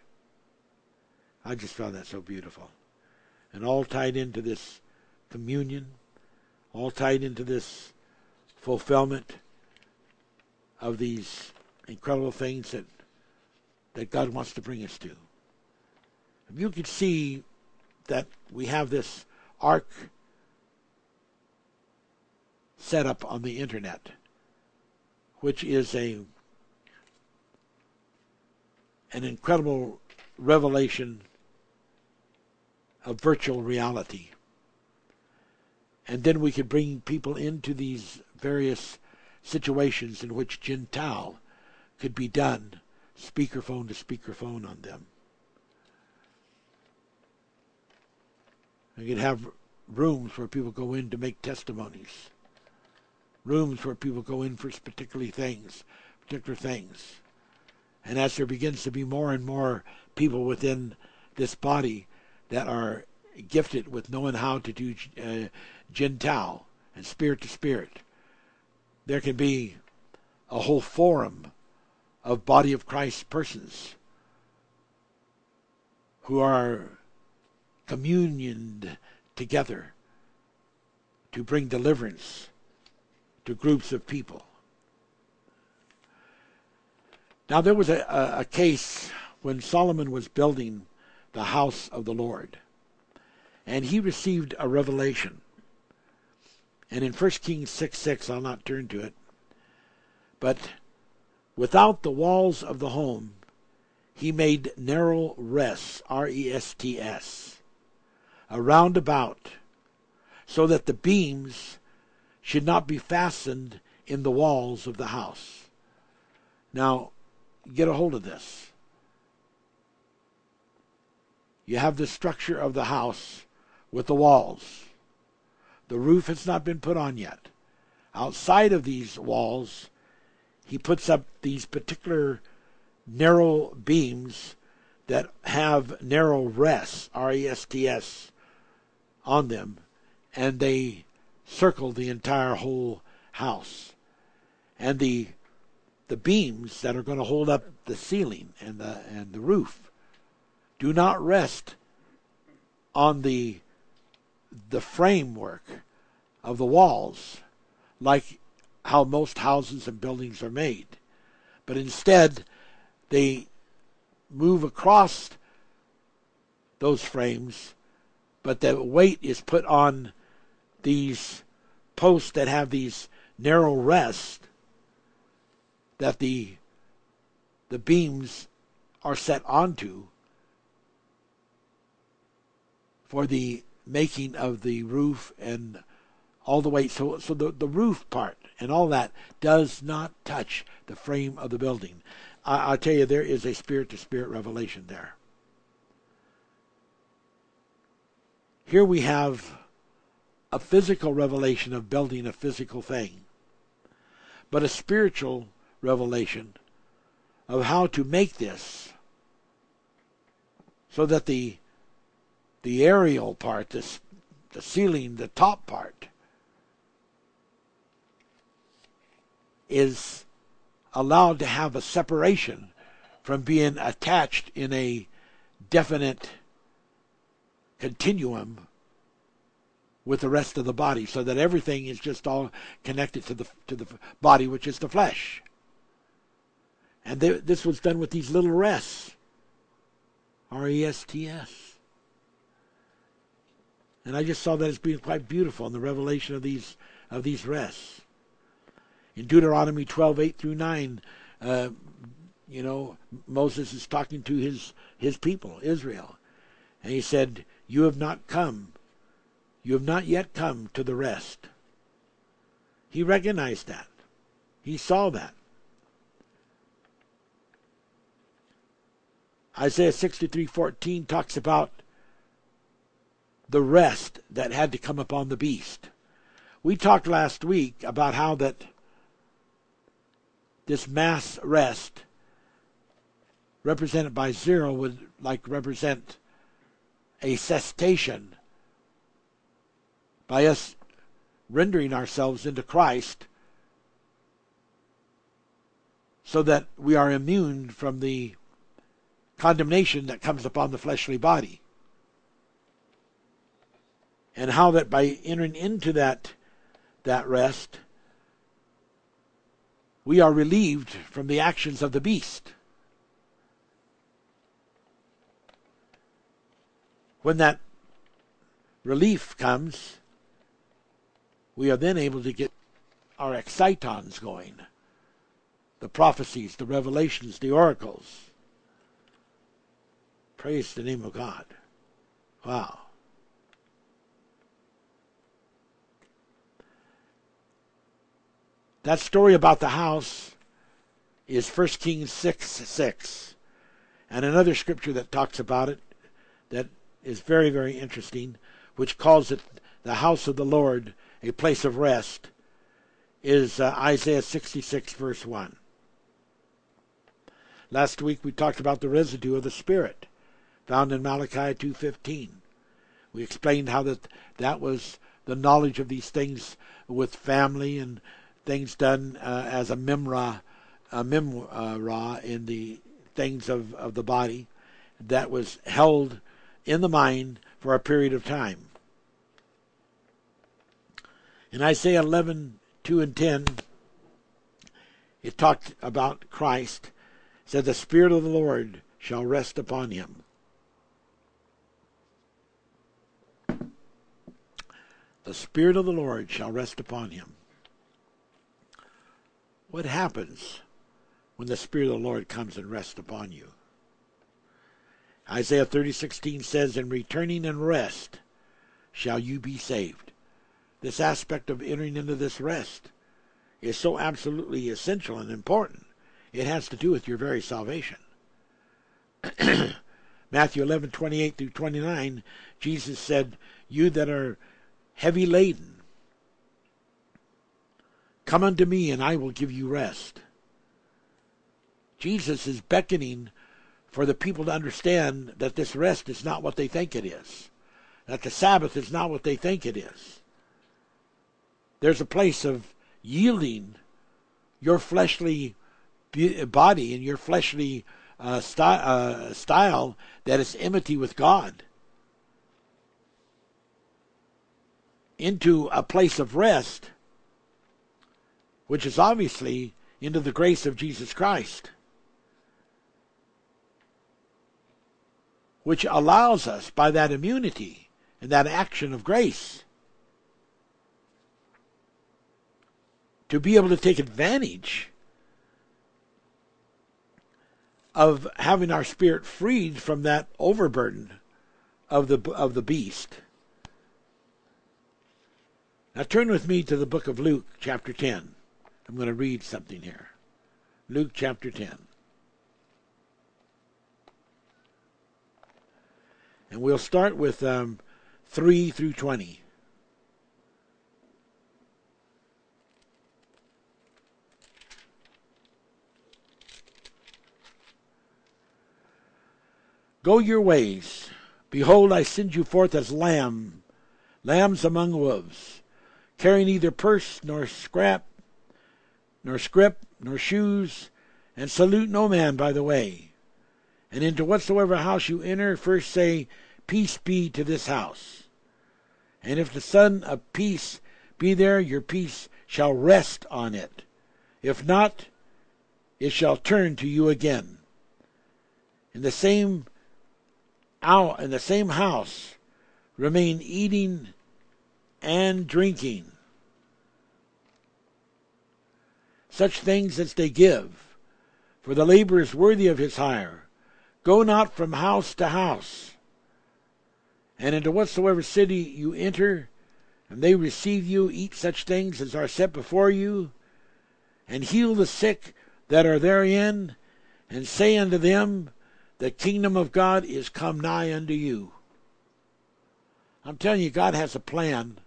I just found that so beautiful. And all tied into this communion, all tied into this fulfillment of these incredible things that that God wants to bring us to. If you could see that we have this ark set up on the internet, which is a an incredible revelation of virtual reality. And then we could bring people into these various situations in which Jin Tal could be done, speakerphone to speakerphone on them. We could have rooms where people go in to make testimonies, rooms where people go in for particular things, particular things. And as there begins to be more and more people within this body that are gifted with knowing how to do uh, Jin Tal and spirit to spirit, there can be a whole forum of body of Christ persons who are communioned together to bring deliverance to groups of people. Now, there was a, a, case when Solomon was building the house of the Lord, and he received a revelation. And in 1 Kings 6 6, I'll not turn to it, but without the walls of the home, he made narrow rests, R E S T S, around about, so that the beams should not be fastened in the walls of the house. Now, get a hold of this. You have the structure of the house with the walls. The roof has not been put on yet. Outside of these walls, he puts up these particular narrow beams that have narrow rests, R E S T S, on them, and they circle the entire whole house. And the the beams that are going to hold up the ceiling and the and the roof do not rest on the the framework of the walls like how most houses and buildings are made but instead they move across those frames but the weight is put on these posts that have these narrow rests that the the beams are set onto for the making of the roof and all the way so so the, the roof part and all that does not touch the frame of the building. I, I tell you there is a spirit to spirit revelation there. Here we have a physical revelation of building a physical thing, but a spiritual revelation of how to make this so that the the aerial part, this the ceiling, the top part is allowed to have a separation from being attached in a definite continuum with the rest of the body so that everything is just all connected to the to the body which is the flesh and this was done with these little rests. R E S T S. And I just saw that as being quite beautiful in the revelation of these of these rests. In Deuteronomy 12, 8 through 9, uh, you know, Moses is talking to his, his people, Israel. And he said, You have not come. You have not yet come to the rest. He recognized that. He saw that. Isaiah 63:14 talks about the rest that had to come upon the beast. We talked last week about how that this mass rest represented by zero would like represent a cessation by us rendering ourselves into Christ so that we are immune from the condemnation that comes upon the fleshly body. And how that by entering into that that rest, we are relieved from the actions of the beast. when that relief comes, we are then able to get our excitons going the prophecies, the revelations, the oracles. Praise the name of God. Wow. That story about the house is 1 Kings 6 6. And another scripture that talks about it that is very, very interesting, which calls it the house of the Lord, a place of rest, is uh, Isaiah 66, verse 1. Last week we talked about the residue of the Spirit found in Malachi 2.15. We explained how that, that was the knowledge of these things with family and things done uh, as a memra, a memra in the things of, of the body that was held in the mind for a period of time. In Isaiah 11, 2 and 10, it talked about Christ said, The Spirit of the Lord shall rest upon him. The Spirit of the Lord shall rest upon him. What happens when the Spirit of the Lord comes and rests upon you? Isaiah 30:16 says, "In returning and rest shall you be saved." This aspect of entering into this rest is so absolutely essential and important. It has to do with your very salvation. Matthew 11, 28 through 29, Jesus said, You that are heavy laden, come unto me and I will give you rest. Jesus is beckoning for the people to understand that this rest is not what they think it is, that the Sabbath is not what they think it is. There's a place of yielding your fleshly body and your fleshly uh, sty- uh, style that is enmity with God into a place of rest, which is obviously into the grace of Jesus Christ, which allows us by that immunity and that action of grace to be able to take advantage of having our spirit freed from that overburden of the of the beast. Now turn with me to the book of Luke, chapter 10. I'm going to read something here. Luke chapter 10. And we'll start with um, 3 through 20. Go your ways. Behold, I send you forth as lamb, lambs among wolves, carrying neither purse nor scrap, nor scrip, nor shoes, and salute no man by the way. And into whatsoever house you enter, first say, Peace be to this house. And if the Son of Peace be there, your peace shall rest on it. If not, it shall turn to you again. In the same out in the same house remain eating and drinking. Such things as they give for the labor is worthy of his hire. Go not from house to house and into whatsoever city you enter and they receive you eat such things as are set before you and heal the sick that are therein and say unto them the kingdom of God is come nigh unto you. I'm telling you, God has a plan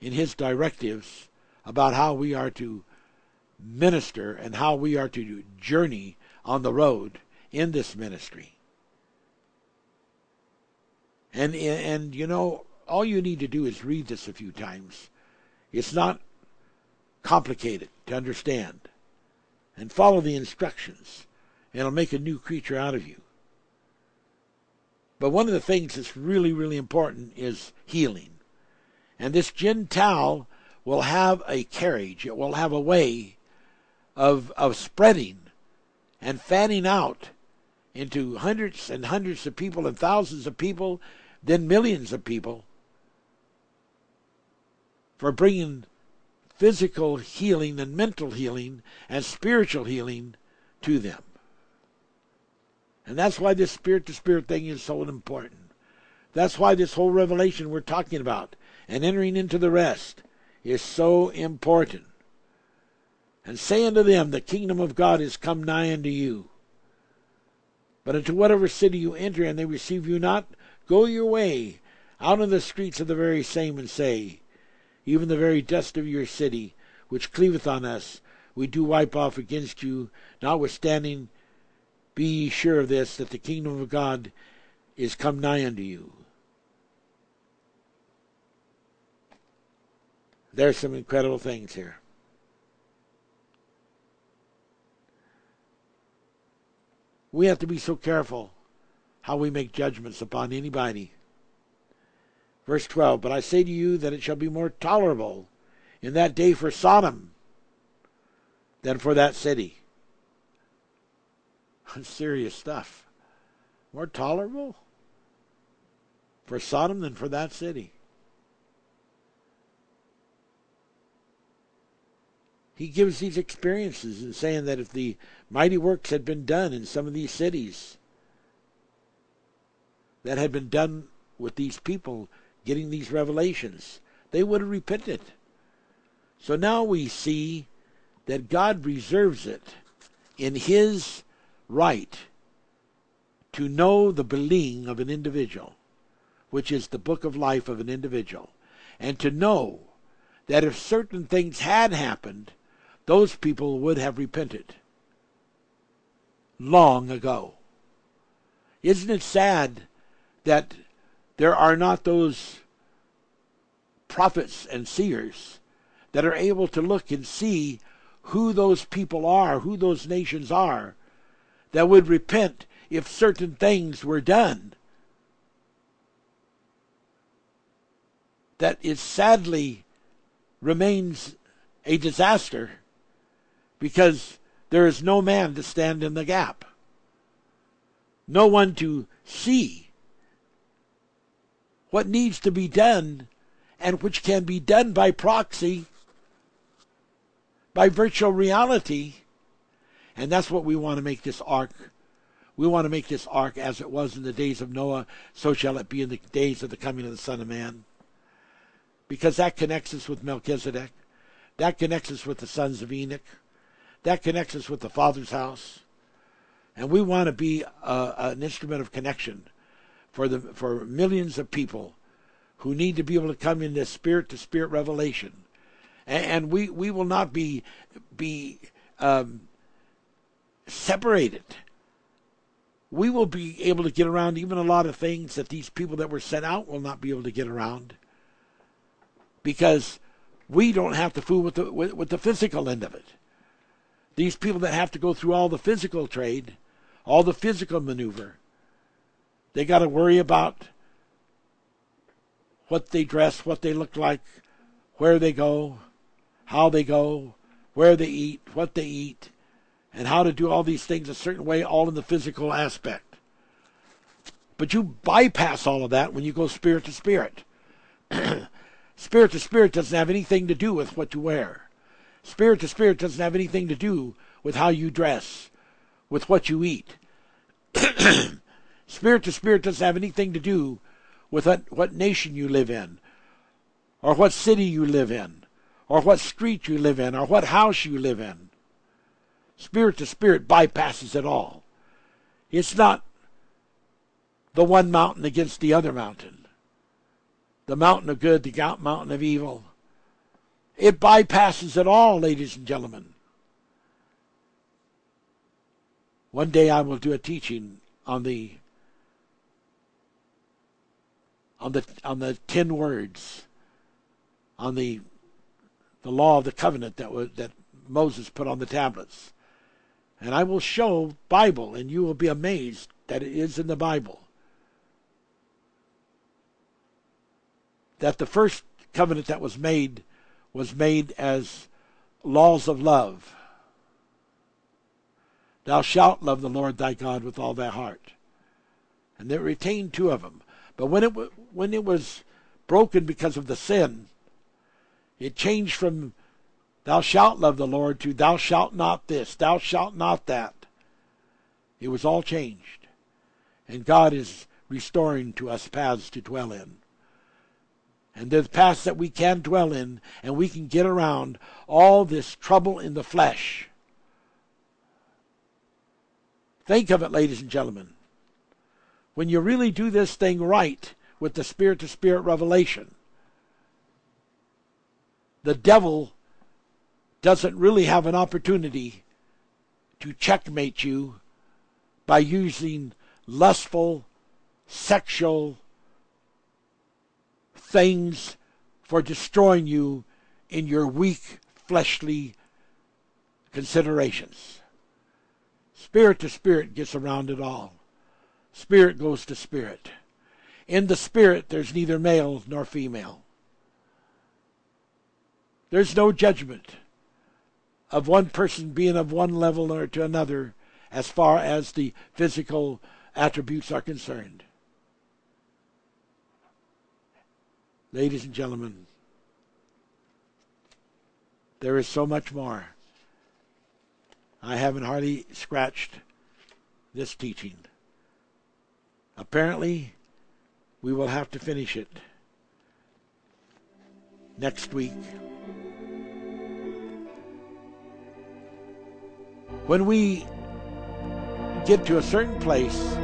in His directives about how we are to minister and how we are to journey on the road in this ministry. And and you know, all you need to do is read this a few times. It's not complicated to understand. And follow the instructions and it'll make a new creature out of you. But one of the things that's really, really important is healing. And this Jin Tal will have a carriage, it will have a way of, of spreading and fanning out into hundreds and hundreds of people and thousands of people, then millions of people, for bringing physical healing and mental healing and spiritual healing to them. And that's why this spirit to spirit thing is so important. That's why this whole revelation we're talking about and entering into the rest is so important. And say unto them, The kingdom of God is come nigh unto you. But into whatever city you enter and they receive you not, go your way out in the streets of the very same and say, even the very dust of your city, which cleaveth on us, we do wipe off against you. Notwithstanding, be ye sure of this, that the kingdom of God is come nigh unto you. There's some incredible things here. We have to be so careful how we make judgments upon anybody. Verse 12 But I say to you that it shall be more tolerable in that day for Sodom than for that city. Serious stuff. More tolerable for Sodom than for that city. he gives these experiences and saying that if the mighty works had been done in some of these cities that had been done with these people getting these revelations, they would have repented. So now we see that God reserves it in His right to know the being of an individual, which is the book of life of an individual, and to know that if certain things had happened, those people would have repented long ago. Isn't it sad that there are not those prophets and seers that are able to look and see who those people are, who those nations are, that would repent if certain things were done? That it sadly remains a disaster because there is no man to stand in the gap, no one to see what needs to be done and which can be done by proxy, by virtual reality. And that's what we want to make this ark. We want to make this ark as it was in the days of Noah, so shall it be in the days of the coming of the Son of Man. Because that connects us with Melchizedek. That connects us with the sons of Enoch. That connects us with the Father's house. And we want to be a, an instrument of connection for the for millions of people who need to be able to come in this spirit to spirit revelation. And, and we, we will not be be um, separated. We will be able to get around even a lot of things that these people that were sent out will not be able to get around. Because we don't have to fool with the with, with the physical end of it. These people that have to go through all the physical trade, all the physical maneuver, they got to worry about what they dress, what they look like, where they go, how they go, where they eat, what they eat, and how to do all these things a certain way, all in the physical aspect. But you bypass all of that when you go spirit to spirit. spirit to spirit doesn't have anything to do with what you wear. Spirit to spirit doesn't have anything to do with how you dress, with what you eat. spirit to spirit doesn't have anything to do with what, what nation you live in, or what city you live in, or what street you live in, or what house you live in. Spirit to spirit bypasses it all. It's not the one mountain against the other mountain. The mountain of good, the mountain of evil. It bypasses it all, ladies and gentlemen. One day I will do a teaching on the on the on the ten words, on the the law of the covenant that was that Moses put on the tablets. And I will show Bible and you will be amazed that it is in the Bible. That the first covenant that was made was made as laws of love. Thou shalt love the Lord thy God with all thy heart. And they retained two of them. But when it when it was broken because of the sin, it changed from thou shalt love the Lord to thou shalt not this, thou shalt not that. It was all changed. And God is restoring to us paths to dwell in. And there's paths that we can dwell in, and we can get around all this trouble in the flesh. Think of it, ladies and gentlemen. When you really do this thing right with the spirit to spirit revelation, the devil doesn't really have an opportunity to checkmate you by using lustful, sexual things for destroying you in your weak, fleshly considerations. Spirit to spirit gets around it all. Spirit goes to spirit. In the spirit, there's neither male nor female. There's no judgment of one person being of one level or to another as far as the physical attributes are concerned. Ladies and gentlemen, there is so much more. I haven't hardly scratched this teaching. Apparently, we will have to finish it next week. When we get to a certain place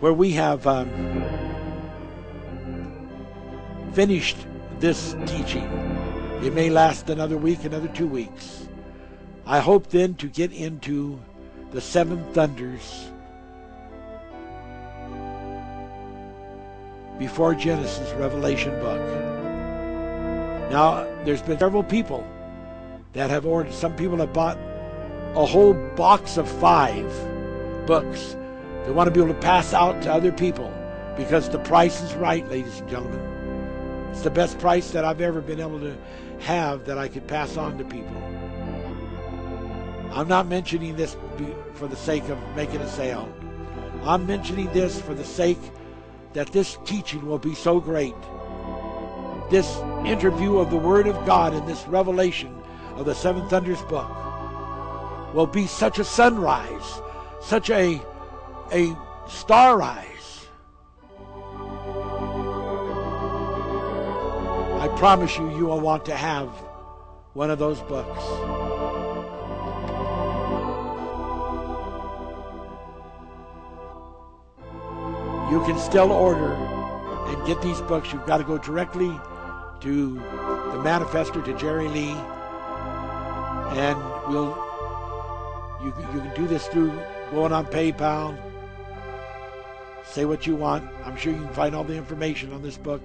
where we have um, finished this teaching, it may last another week, another two weeks. I hope then to get into the seven thunders before Genesis, Revelation book. Now, there's been several people that have ordered, some people have bought a whole box of five books. They want to be able to pass out to other people because the price is right, ladies and gentlemen. It's the best price that I've ever been able to have that I could pass on to people. I'm not mentioning this for the sake of making a sale. I'm mentioning this for the sake that this teaching will be so great. This interview of the Word of God and this revelation of the Seven Thunders book will be such a sunrise, such a, a star rise. I promise you, you will want to have one of those books. You can still order and get these books. You've got to go directly to the manifester to Jerry Lee, and we'll you, you can do this through going on PayPal. Say what you want. I'm sure you can find all the information on this book.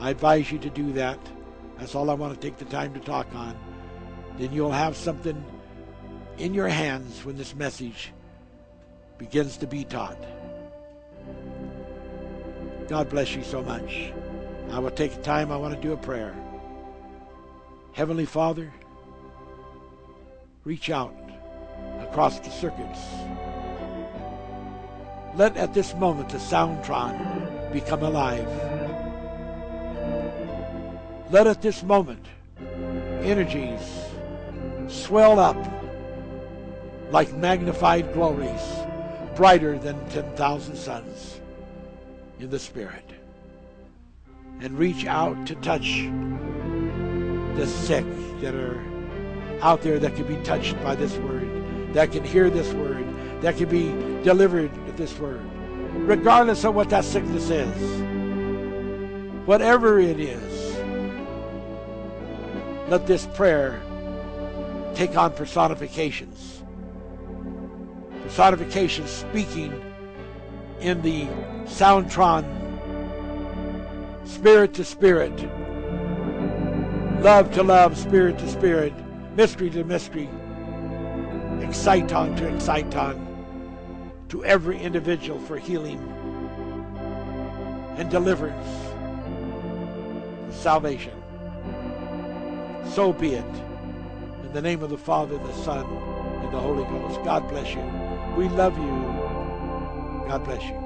I advise you to do that. That's all I want to take the time to talk on. Then you'll have something in your hands when this message begins to be taught. God bless you so much. I will take the time. I want to do a prayer. Heavenly Father, reach out across the circuits. Let at this moment the Soundtron become alive. Let at this moment energies swell up like magnified glories, brighter than 10,000 suns in the Spirit. And reach out to touch the sick that are out there that can be touched by this word that can hear this word, that can be delivered with this word, regardless of what that sickness is. Whatever it is, let this prayer take on personifications. Personifications speaking in the Soundtron, spirit to spirit, love to love, spirit to spirit, mystery to mystery exciton to exciton to every individual for healing and deliverance, and salvation. So be it. In the name of the Father, the Son, and the Holy Ghost. God bless you. We love you. God bless you.